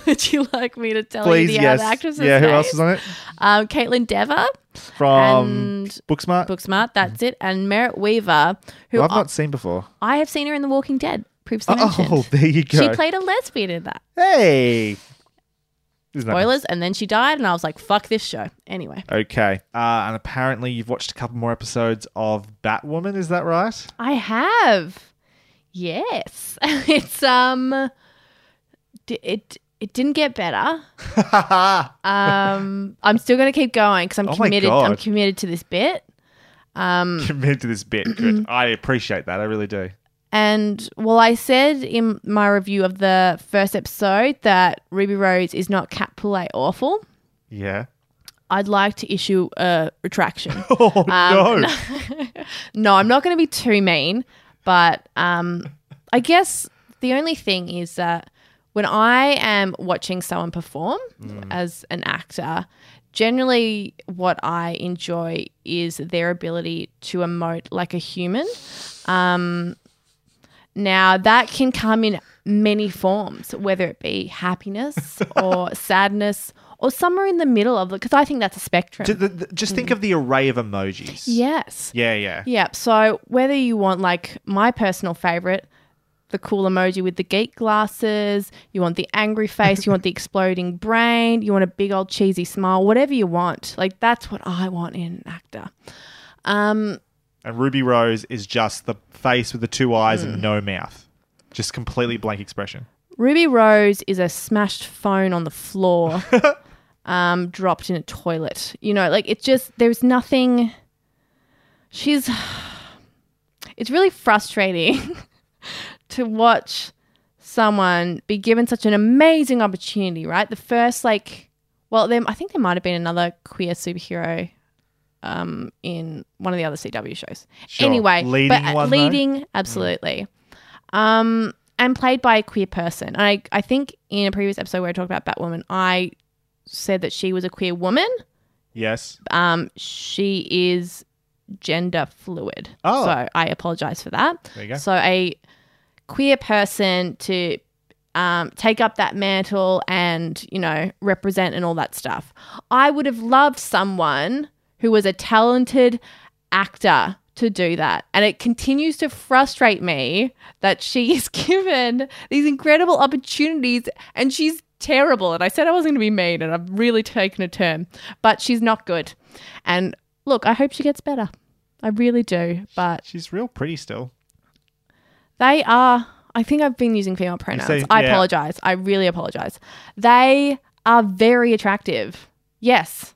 Would you like me to tell Please, you the yes. other actresses? yeah, who else is on it? Um, Kaitlyn Dever, From Booksmart. Booksmart, that's it, and Merritt Wever, who I've I, not seen before. I have seen her in The Walking Dead. Previously Oh, mentioned. there you go. She played a lesbian in that. Hey. Spoilers, and then she died, and I was like, "Fuck this show." Anyway, Okay. Uh, and apparently you've watched a couple more episodes of Batwoman, is that right? I have. Yes, it's um, d- it it didn't get better. um, I'm still gonna keep going because I'm Oh my committed. I'm God. committed to this bit. Um, Committed to this bit. Good. I appreciate that. I really do. And well, I said in my review of the first episode that Ruby Rose is not cat poulet awful. Yeah. I'd like to issue a retraction. Oh, Um, no. no, I'm not going to be too mean, but um, I guess the only thing is that when I am watching someone perform as an actor, generally what I enjoy is their ability to emote like a human. Um, now, that can come in many forms, whether it be happiness or sadness or somewhere in the middle of it, because I think that's a spectrum. The- the- Just think of the array of emojis. yes. Yeah, yeah. Yeah. So whether you want like my personal favorite, the cool emoji with the geek glasses, you want the angry face, you want the exploding brain, you want a big old cheesy smile, whatever you want. Like that's what I want in an actor. Um, And Ruby Rose is just the face with the two eyes Hmm. and no mouth. Just completely blank expression. Ruby Rose is a smashed phone on the floor, um, dropped in a toilet. You know, like it's just there's nothing. She's. It's really frustrating to watch someone be given such an amazing opportunity. Right, the first like, well, there I think there might have been another queer superhero um, in one of the other CW shows. Sure. Anyway, Leading but, uh, one, though? leading absolutely, um, and played by a queer person. And I I think in a previous episode where I talked about Batwoman, I said that she was a queer woman. Yes. Um, she is gender fluid. Oh. So I apologize for that. There you go. So a queer person to um, take up that mantle and, you know, represent and all that stuff. I would have loved someone who was a talented actor to do that. And it continues to frustrate me that she is given these incredible opportunities and she's terrible. And I said I wasn't going to be mean and I've really taken a turn, but she's not good. And look, I hope she gets better. I really do. But She's real pretty still. they are, I think I've been using female pronouns. say- I apologize. I really apologize. They are very attractive. Yes.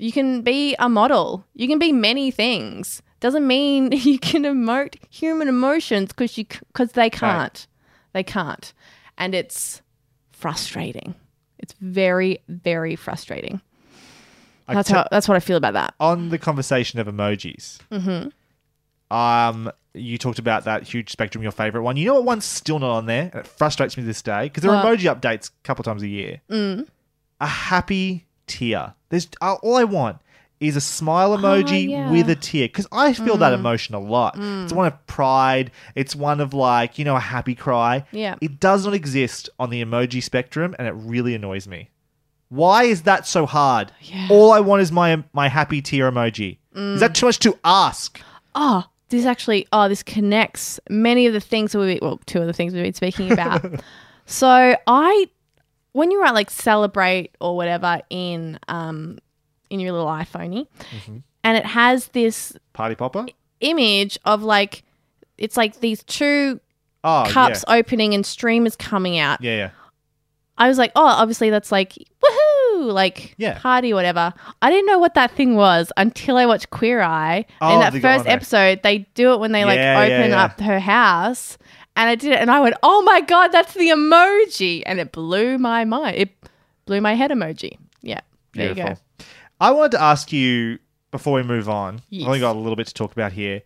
You can be a model, you can be many things. Doesn't mean you can emote human emotions because you because they can't. They can't. And it's frustrating. It's very, very frustrating. I That's te- how that's what I feel about that. on the conversation of emojis. Mm-hmm. Um, you talked about that huge spectrum, your favorite one. You know what one's still not on there, and it frustrates me to this day because there are What? emoji updates a couple times a year. Mm. A happy tear. There's uh, all I want is a smile oh, emoji yeah. with a tear because I feel that mm. emotion a lot. Mm. It's one of pride. It's one of like you know a happy cry. Yeah. It does not exist on the emoji spectrum, and it really annoys me. Why is that so hard? Yeah. All I want is my my happy tear emoji. Is that too much to ask? oh, this actually, oh, this connects many of the things that we, well, two of the things we've been speaking about. so I, when you write like celebrate or whatever in, um, in your little iPhoney, and it has this Party popper? image of like, it's like these two Oh, cups yeah. opening and streamers coming out. Yeah, yeah. I was like, oh, obviously that's like woohoo, like Yeah. party or whatever. I didn't know what that thing was until I watched Queer Eye. Oh, in that first episode, they do it when they like Yeah, yeah, open yeah. up her house, and I did it, and I went, oh my god, that's the emoji, and it blew my mind. It blew my head emoji. Yeah, there you go. I wanted to ask you before we move on. Yes. I've only got a little bit to talk about here.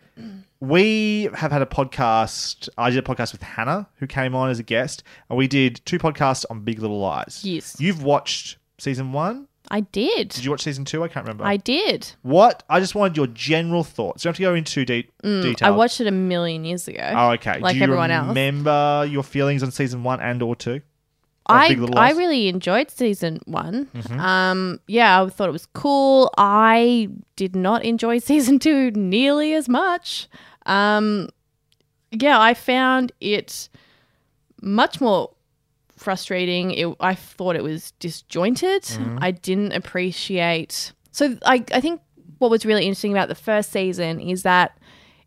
We have had a podcast. I did a podcast with Hannah, who came on as a guest, and we did two podcasts on Big Little Lies. Yes. You've watched season one. I did. Did you watch season two? I can't remember. I did. What? I just wanted your general thoughts. You don't have to go into too deep detail. Mm, I watched it a million years ago. Oh, okay. Like Do you everyone else. remember your feelings on season one and or two? of I Big Little I Lies? really enjoyed season one. Um, yeah, I thought it was cool. I did not enjoy season two nearly as much. Um, yeah, I found it much more frustrating. It, I thought it was disjointed. Mm-hmm. I didn't appreciate. So I I think what was really interesting about the first season is that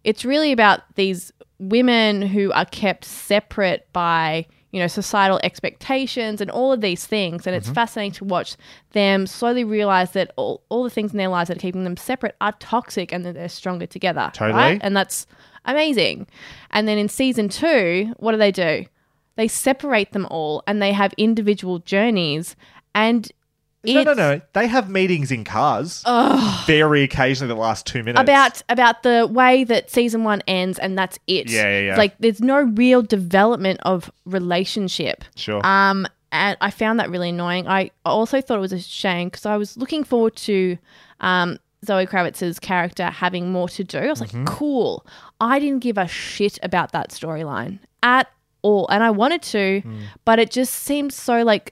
it's really about these women who are kept separate by you know societal expectations and all of these things and it's mm-hmm. fascinating to watch them slowly realize that all, all the things in their lives that are keeping them separate are toxic and that they're stronger together Totally. right? and that's amazing and then in season two what do they do they separate them all and they have individual journeys and No, no, no. They have meetings in cars very occasionally the last two minutes. about about the way that season one ends and that's it. Yeah, yeah, yeah. Like there's no real development of relationship. Sure. Um, and I found that really annoying. I also thought it was a shame because I was looking forward to um Zoe Kravitz's character having more to do. I was Mm-hmm. like, cool. I didn't give a shit about that storyline at all, and I wanted to, Hmm. but it just seemed so like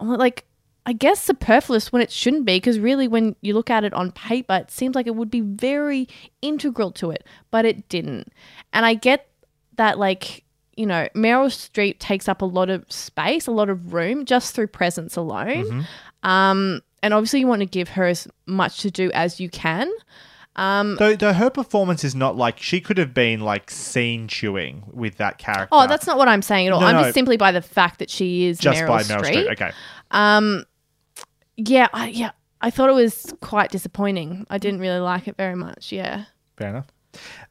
like I guess superfluous when it shouldn't be because really when you look at it on paper it seems like it would be very integral to it but it didn't. And I get that like you know Meryl Streep takes up a lot of space a lot of room just through presence alone. Um and obviously you want to give her as much to do as you can Though, though her performance is not like she could have been like scene chewing with that character. oh that's not what I'm saying at all No, I'm no. just simply by the fact that she is just Meryl by Meryl Streep. Streep. Okay, yeah I, yeah I thought it was quite disappointing I didn't really like it very much yeah fair enough.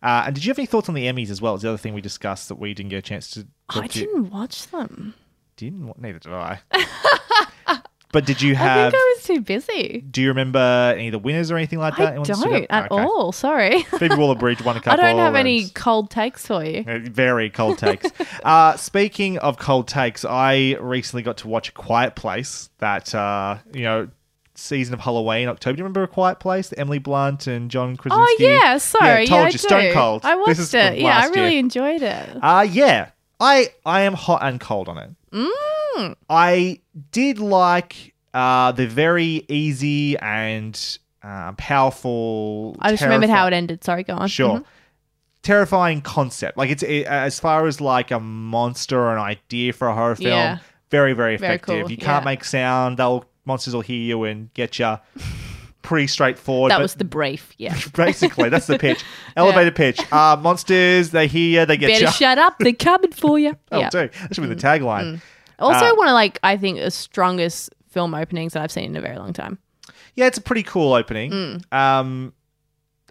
Uh, and did you have any thoughts on the Emmys as well? It's the other thing we discussed that we didn't get a chance to. I to didn't watch them. Didn't? Neither did I. but did you have? I think I was too busy. Do you remember any of the winners or anything like that? I don't at Okay. all. Sorry. Phoebe Waller-Bridge won a couple. I don't have any cold takes for you. Uh, Very cold takes. uh, speaking of cold takes, I recently got to watch A Quiet Place. That uh, you know, season of Halloween, October. Do you remember A Quiet Place? Emily Blunt and John Krasinski. Oh yeah, sorry. Yeah, told I you, Stone do. Cold. I This watched is it. Yeah, I really year. enjoyed it. Uh yeah. I I am hot and cold on it. Mm. I did like uh the very easy and uh, powerful. I just remembered how it ended. Sorry, go on. Sure. Mhm. Terrifying concept. Like it's it, as far as like a monster or an idea for a horror film. Yeah. Very very Very effective. cool, You can't yeah. make sound. They'll monsters will hear you and get you. Pretty straightforward. That was the brief. Yeah. basically that's the pitch. Elevator pitch. Uh, monsters. They hear you. They get Better you. shut up. They're coming for you. Oh, yeah. do. That should be the tagline. Also, Uh, one of like I think the strongest film openings that I've seen in a very long time. Yeah, it's a pretty cool opening. Mm. Um,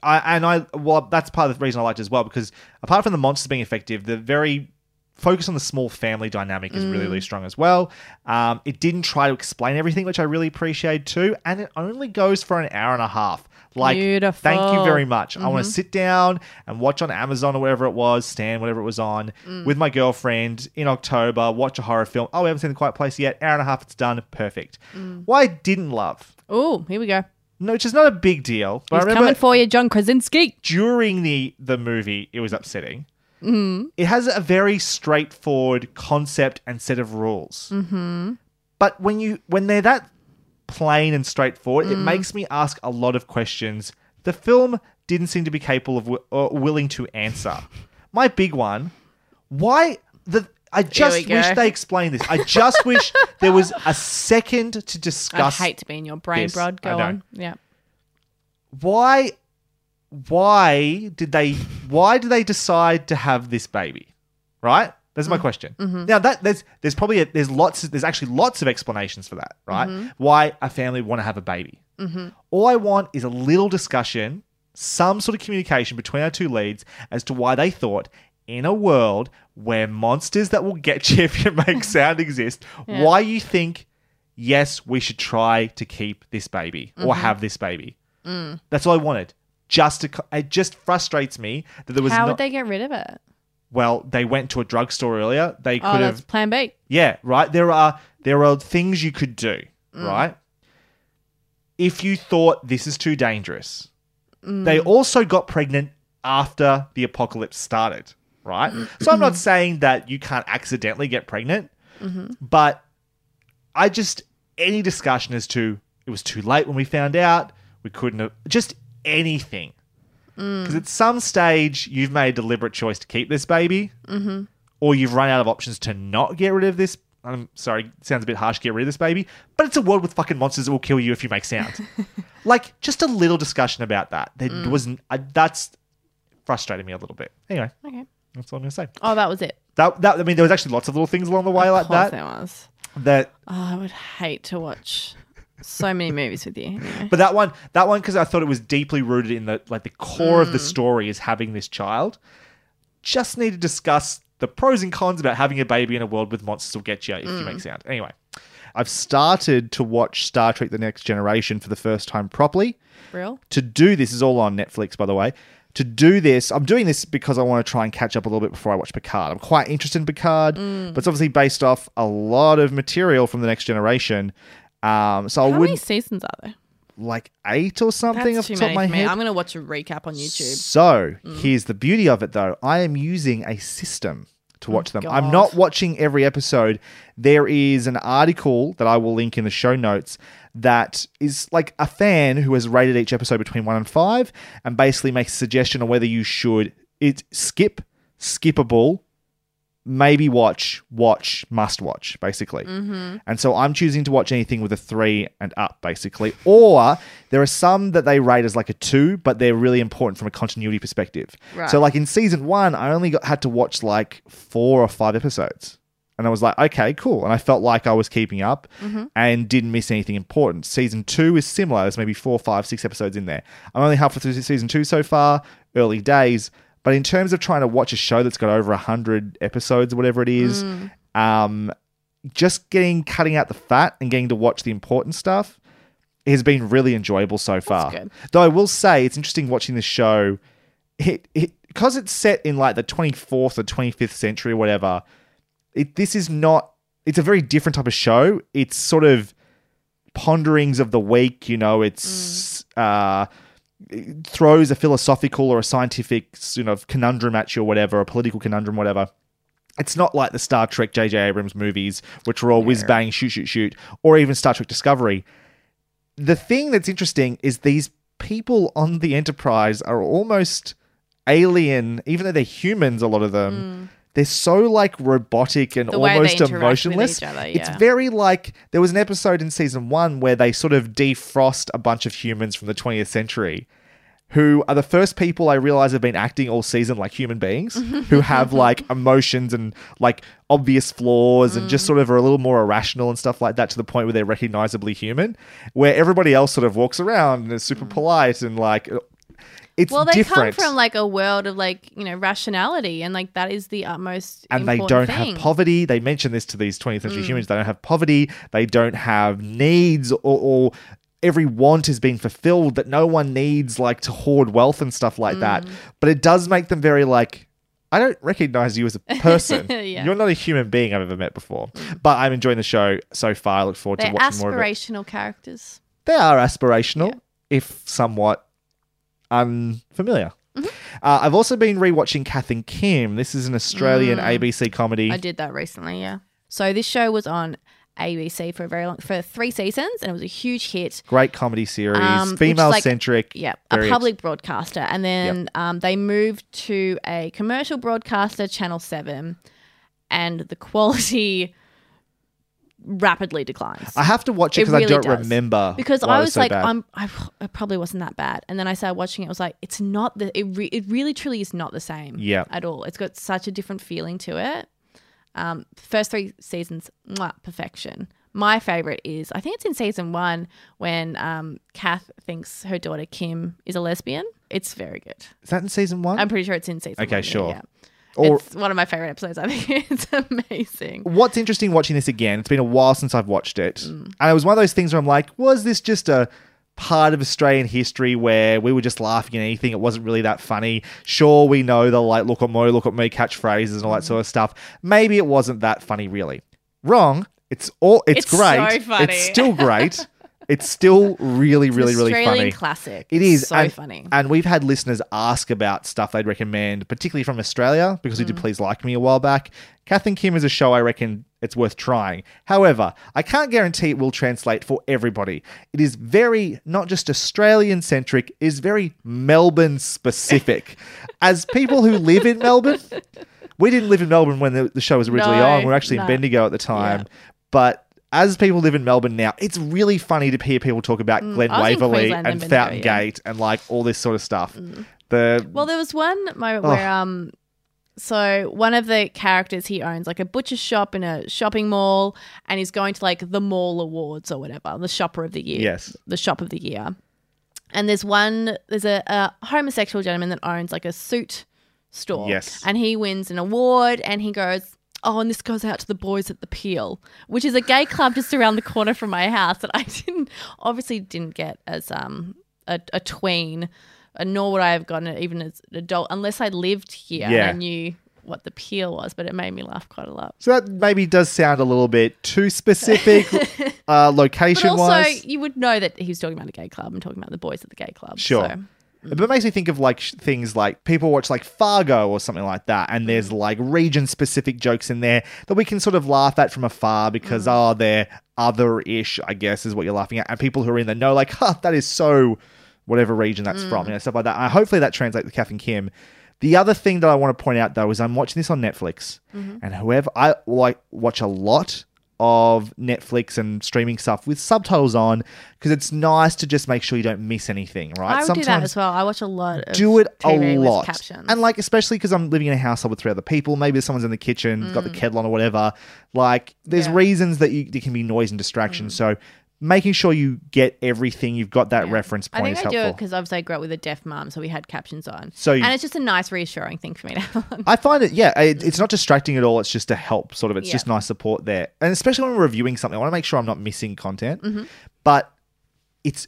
I and I well, that's part of the reason I liked it as well because apart from the monsters being effective, the very focus on the small family dynamic is really Mm. really strong as well. Um, it didn't try to explain everything, which I really appreciate too, and it only goes for an hour and a half. Like, thank you very much. I want to sit down and watch on Amazon or wherever it was, Stan, whatever it was on, Mm. with my girlfriend in October, watch a horror film. Oh, we haven't seen The Quiet Place yet. Hour and a half, it's done. Perfect. Mm. I didn't love Oh, here we go. no, which is not a big deal. But He's remember coming for you, John Krasinski. during the the movie, it was upsetting. Mm. It has a very straightforward concept and set of rules. Mm-hmm. But when you when they're that plain and straightforward, it Mm. makes me ask a lot of questions. The film didn't seem to be capable of wi- or willing to answer. My big one: why the I just wish they explained this. I just wish there was a second to discuss. I'd hate to be in your brain, this. Brod. Go on. Yeah. why why did they why did they decide to have this baby right that's my question Mm-hmm. now that there's there's probably a, there's lots there's actually lots of explanations for that right Mm-hmm. why a family want to have a baby all i want is a little discussion some sort of communication between our two leads as to why they thought in a world where monsters that will get you if you make sound exist Yeah. why you think yes we should try to keep this baby Mm-hmm. or have this baby Mm. that's all I wanted. Just it just frustrates me that there was How not. would they get rid of it? well, they went to a drugstore earlier. They Oh, could that's have. Plan B. Yeah, right. There are there are things you could do. Mm. Right. If you thought this is too dangerous, Mm. they also got pregnant after the apocalypse started. Right. so I'm not saying that you can't accidentally get pregnant, Mm-hmm. but I just any discussion as to it was too late when we found out we couldn't have just anything because at some stage you've made a deliberate choice to keep this baby, Mm-hmm. or you've run out of options to not get rid of this. I'm sorry, sounds a bit harsh. Get rid of this baby, but it's a world with fucking monsters that will kill you if you make sound. like just a little discussion about that. There Mm. wasn't. Uh, that's frustrated me a little bit. Anyway, Okay. that's all I'm gonna say. Oh, that was it. That, that I mean, there was actually lots of little things along the way like Of course that. there was. That Oh, I would hate to watch so many movies with you. Anyway. But that one, that one, because I thought it was deeply rooted in the like the core of the Mm. story is having this child. Just need to discuss the pros and cons about having a baby in a world with monsters will get you if you Mm. make sound. Anyway, I've started to watch Star Trek: The Next Generation for the first time properly. Real? To do this is all on Netflix, by the way. To do this, I'm doing this because I want to try and catch up a little bit before I watch Picard. I'm quite interested in Picard, Mm. but it's obviously based off a lot of material from the Next Generation. Um, so I How many seasons are there? like eight or something That's off the top of my head. I'm going to watch a recap on YouTube. So Mm. here's the beauty of it, though. I am using a system to watch them. I'm Oh, not watching every episode. There is an article that I will link in the show notes that is like a fan who has rated each episode between one and five and basically makes a suggestion on whether you should it skip, skippable, maybe watch, watch, must watch, basically. Mm-hmm. And so I'm choosing to watch anything with a three and up, basically. Or there are some that they rate as like a two, but they're really important from a continuity perspective. Right. So, like in season one, I only got, had to watch like four or five episodes. And I was like, okay, cool. And I felt like I was keeping up Mm-hmm. and didn't miss anything important. Season two is similar. There's maybe four, five, six episodes in there. I'm only halfway through season two so far, early days. But in terms of trying to watch a show that's got over 100 episodes or whatever it is, Mm. um, just getting cutting out the fat and getting to watch the important stuff has been really enjoyable so far. Though I will say it's interesting watching this show. It it because it's set in like the 24th or 25th century or whatever. It this is not. It's a very different type of show. It's sort of ponderings of the week. You know, it's uh, it throws a philosophical or a scientific sort of conundrum at you or whatever, a political conundrum, whatever. It's not like the Star Trek J.J. Abrams movies, which were all whiz bang, shoot, shoot, shoot, or even Star Trek Discovery. The thing that's interesting is these people on the Enterprise are almost alien, even though they're humans, a lot of them. Mm. They're so like robotic and Mm. The almost emotionless. other, It's very like there was an episode in season one where they sort of defrost a bunch of humans from the 20th century who are the first people I realize have been acting all season like human beings who have like emotions and like obvious flaws and Mm. just sort of are a little more irrational and stuff like that to the point where they're recognizably human, where everybody else sort of walks around and is super polite and like it's Mm. Well, they different. come from like a world of like you know rationality, and like that is the utmost. and they don't thing. Mm. have poverty. They mention this to these 20th century humans. They don't have poverty. They don't have needs or, or every want is being fulfilled that no one needs like to hoard wealth and stuff like Mm. that. But it does make them very like I don't recognize you as a person. Yeah. Mm. You're not a human being I've ever met before. But I'm enjoying the show so far. I look forward They're to watching more of it. aspirational characters. They are aspirational, if somewhat unfamiliar. Mm-hmm. Uh, I've also been rewatching Kath and Kim. This is an Australian Mm. ABC comedy. I did that recently, yeah. So this show was on ABC for a very long for three seasons, and it was a huge hit. Great comedy series, Um, female like- centric. Yeah, a public broadcaster, and then um, they moved to a commercial broadcaster, Channel Seven, and the quality rapidly declines. I have to watch it because I don't does. remember because I it was so like, bad. I'm, I, it probably wasn't that bad, and then I started watching it. I was like, it's not the, it, re- it really truly is not the same. Yeah. at all. It's got such a different feeling to it. Um, first three seasons, mwah, perfection. My favorite is, I think it's in season one when um, Kath thinks her daughter Kim is a lesbian. It's very good. Is that in season one? I'm pretty sure it's in season. Okay, one, yeah, sure. Yeah. Or- it's one of my favorite episodes. I think it's amazing. What's interesting watching this again, it's been a while since I've watched it. Mm. And it was one of those things where I'm like, was this just a part of Australian history where we were just laughing at anything? It wasn't really that funny. Sure, we know the like, look at Mo, look at me catchphrases and all that Mm. sort of stuff. Maybe it wasn't that funny, really. Wrong. It's all, it's, It's so great. funny. It's still great. it's still really, It's really, really Australian funny. classic. It's so and, funny. and we've had listeners ask about stuff they'd recommend, particularly from Australia, because Mm. we did Please Like Me a while back. Kath and Kim is a show I reckon it's worth trying. However, I can't guarantee it will translate for everybody. It is very not just Australian centric, is very Melbourne specific. As people who live in Melbourne, we didn't live in Melbourne when the, the show was originally No, on. We were actually no. in Bendigo at the time. Yeah. But as people live in Melbourne now, it's really funny to hear people talk about Glen Mm, in Waverley and Fountain yeah. Mm. Gate and like all this sort of stuff. The Well, there was one moment where um so one of the characters he owns like a butcher shop in a shopping mall and he's going to like the mall awards or whatever, the shopper of the year. Yes. The shop of the year. And there's one there's a, a homosexual gentleman that owns like a suit store. Yes. And he wins an award and he goes Oh, and this goes out to the boys at the Peel, which is a gay club just around the corner from my house that I didn't obviously didn't get as um a, a tween, nor would I have gotten it even as an adult unless I lived here Yeah. and I knew what the Peel was. But it made me laugh quite a lot. so that maybe does sound a little bit too specific, uh, But location also, wise. you would know that he was talking about a gay club and talking about the boys at the gay club. Sure. So. But it makes me think of like sh- things like people watch like Fargo or something like that, and there's Mm. like region specific jokes in there that we can sort of laugh at from afar because Mm. oh they're other ish, I guess is what you're laughing at, and people who are in the know like, huh, that is so whatever region that's Mm. from, you know, stuff like that. And hopefully that translates with Kath and Kim. The other thing that I want to point out though is I'm watching this on Netflix, Mm-hmm. and whoever I like watch a lot of Netflix and streaming stuff with subtitles on because it's nice to just make sure you don't miss anything, right? I would do that as well. I watch a lot of do it TV a lot. captions. And like especially because I'm living in a household with three other people, maybe someone's in the kitchen, got the kettle on or whatever. Like there's Mm. Yeah. Mm. reasons that you there can be noise and distraction. So making sure you get everything, you've got that reference I point think is I do it because obviously I grew up with a deaf mum, so we had captions on. So you- and it's just a nice, reassuring thing for me to have on. I find it, yeah, it, it's not distracting at all. It's just to help, sort of. It's Yeah. just nice support there, and especially when we're reviewing something, I want to make sure I'm not missing content. Mm-hmm. But it's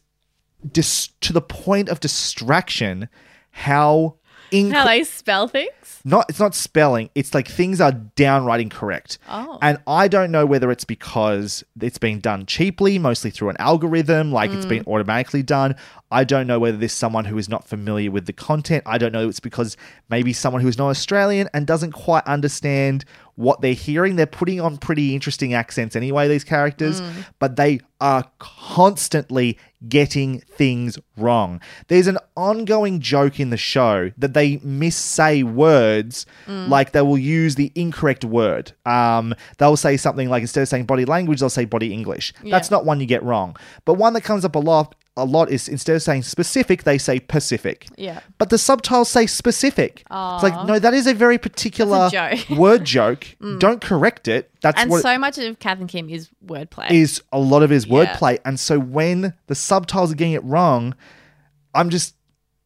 dis- to the point of distraction how inc- How they spell things? Not it's not spelling it's like things are downright incorrect. Oh. and i don't know whether it's because it's been done cheaply mostly through an algorithm like it's been mm. automatically done. I don't know whether this is someone who is not familiar with the content. I don't know it's because maybe someone who is not australian and doesn't quite understand what they're hearing they're putting on pretty interesting accents anyway these characters but they are constantly getting things wrong. There's an ongoing joke in the show that they missay words, like they will use the incorrect word. Um, they'll say something like instead of saying body language, they'll say body English. That's not one you get wrong. But one that comes up a lot. A lot is instead of saying specific, they say Pacific. Yeah. But the subtitles say specific. It's like, no, that is a very particular joke. word joke. Don't correct it. That's And so much of Kath and Kim is wordplay. is a lot of his Yeah. wordplay. And so when the subtitles are getting it wrong, I'm just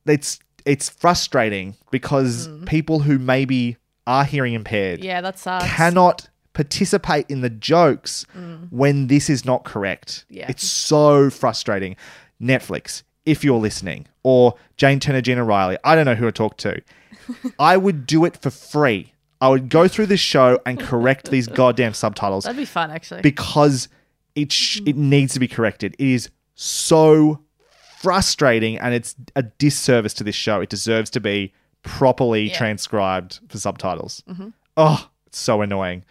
it's it's frustrating because people who maybe are hearing impaired Mm. yeah, that sucks. cannot participate in the jokes when this is not correct. Mm. Yeah. It's so frustrating. Netflix, if you're listening, or Jane Turner, Gina Riley, I don't know who to talk to. I would do it for free. I would go through this show and correct these goddamn subtitles That'd be fun, actually. because it sh- mm-hmm. it needs to be corrected. It is so frustrating and it's a disservice to this show. It deserves to be properly transcribed for subtitles. Mm-hmm. Oh, it's so annoying.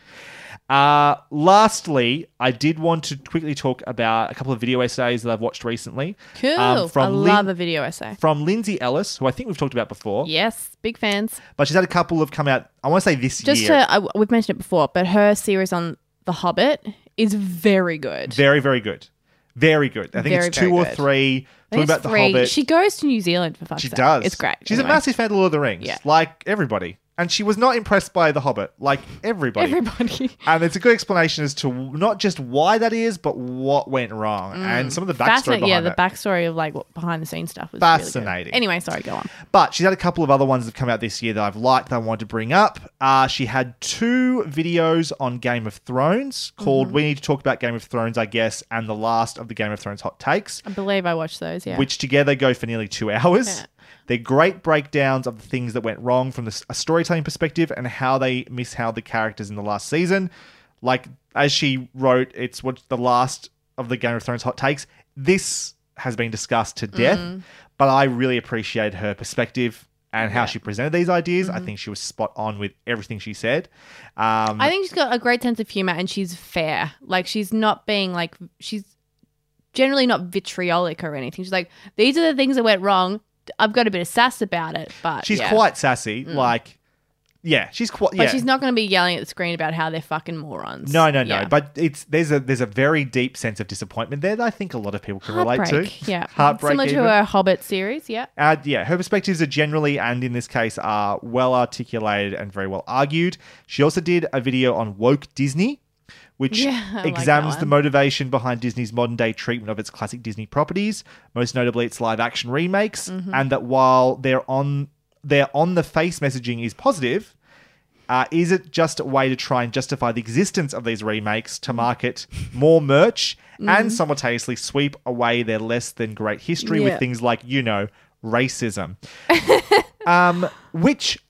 Uh, lastly, I did want to quickly talk about a couple of video essays that I've watched recently. cool. um, I from love Lin- a video essay. From Lindsay Ellis, who I think we've talked about before, Yes, big fans. but she's had a couple of come out. I want to say this Just year. to, I, we've mentioned it before, but her series on The Hobbit is very good. very, very good. Very good. I think Very, it's two or good. three. Talking about the. Hobbit. She goes to New Zealand for fuck's She sake. does. It's great. She's Anyway. a massive fan of Lord of the Rings, Yeah. like everybody. And she was not impressed by The Hobbit, like everybody. Everybody. And it's a good explanation as to not just why that is, but what went wrong and some of the backstory Mm. Yeah, the it. backstory of like what behind the scenes stuff was really. Fascinating. Anyway, sorry, go on. But she's had a couple of other ones that have come out this year that I've liked that I wanted to bring up. Uh, she had two videos on Game of Thrones called Mm-hmm. We Need to Talk About Game of Thrones, I guess, and the last of the Game of Thrones hot takes. I believe I watched those. Yeah. which together go for nearly two hours. Yeah. They're great breakdowns of the things that went wrong from the, a storytelling perspective and how they misheld the characters in the last season. Like, as she wrote, it's what the last of the Game of Thrones hot takes. This has been discussed to death, Mm-hmm. but I really appreciate her perspective and how she presented these ideas. Mm-hmm. I think she was spot on with everything she said. Um, I think she's got a great sense of humor and she's fair. Like she's not being like she's generally not vitriolic or anything. She's like, these are the things that went wrong. I've got a bit of sass about it, but she's yeah. quite sassy. Like, yeah, she's quite. But yeah. she's not going to be yelling at the screen about how they're fucking morons. No, no, no. Yeah. But it's there's a there's a very deep sense of disappointment there that I think a lot of people can relate to. Yeah, heartbreak. Similar even. to her Hobbit series. Yeah, Uh, yeah, her perspectives are generally, and in this case, are well articulated and very well argued. She also did a video on woke Disney, which Yeah, I like examines the motivation behind Disney's modern day treatment of its classic Disney properties, most notably its live action remakes, Mm-hmm. and that while they're on their on the face messaging is positive. Uh, is it just a way to try and justify the existence of these remakes to market more merch Mm-hmm. and simultaneously sweep away their less than great history with things like, you know, racism? um, which,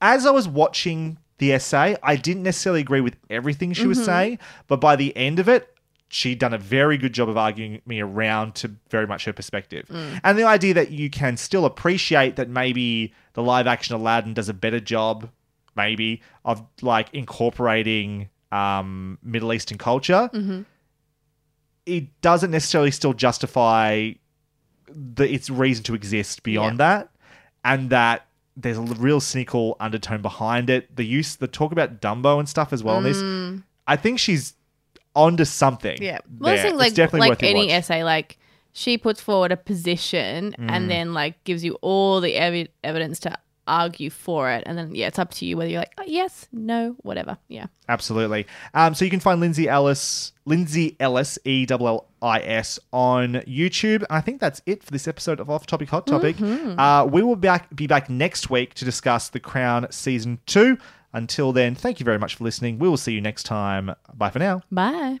as I was watching the essay, I didn't necessarily agree with everything she was mm-hmm. saying, but by the end of it, she'd done a very good job of arguing me around to very much her perspective. Mm. And the idea that you can still appreciate that maybe the live action Aladdin does a better job, maybe, of like incorporating um, Middle Eastern culture. Mm-hmm. It doesn't necessarily still justify the its reason to exist beyond that, and that there's a real cynical undertone behind it. The use, the talk about Dumbo and stuff as well in this. I think she's onto something. yeah. Well, I there. think It's like definitely like worth any watch. essay, like she puts forward a position Mm. and then like gives you all the evi- evidence to argue for it, and then yeah, it's up to you whether you're like oh, yes, no, whatever. Yeah. Absolutely. Um, so you can find Lindsay Ellis, Lindsay Ellis, E L L I S, on YouTube. And I think that's it for this episode of Off Topic Hot Topic. Mm-hmm. Uh, we will back, be back next week to discuss The Crown Season 2. Until then, thank you very much for listening. We will see you next time. Bye for now. Bye.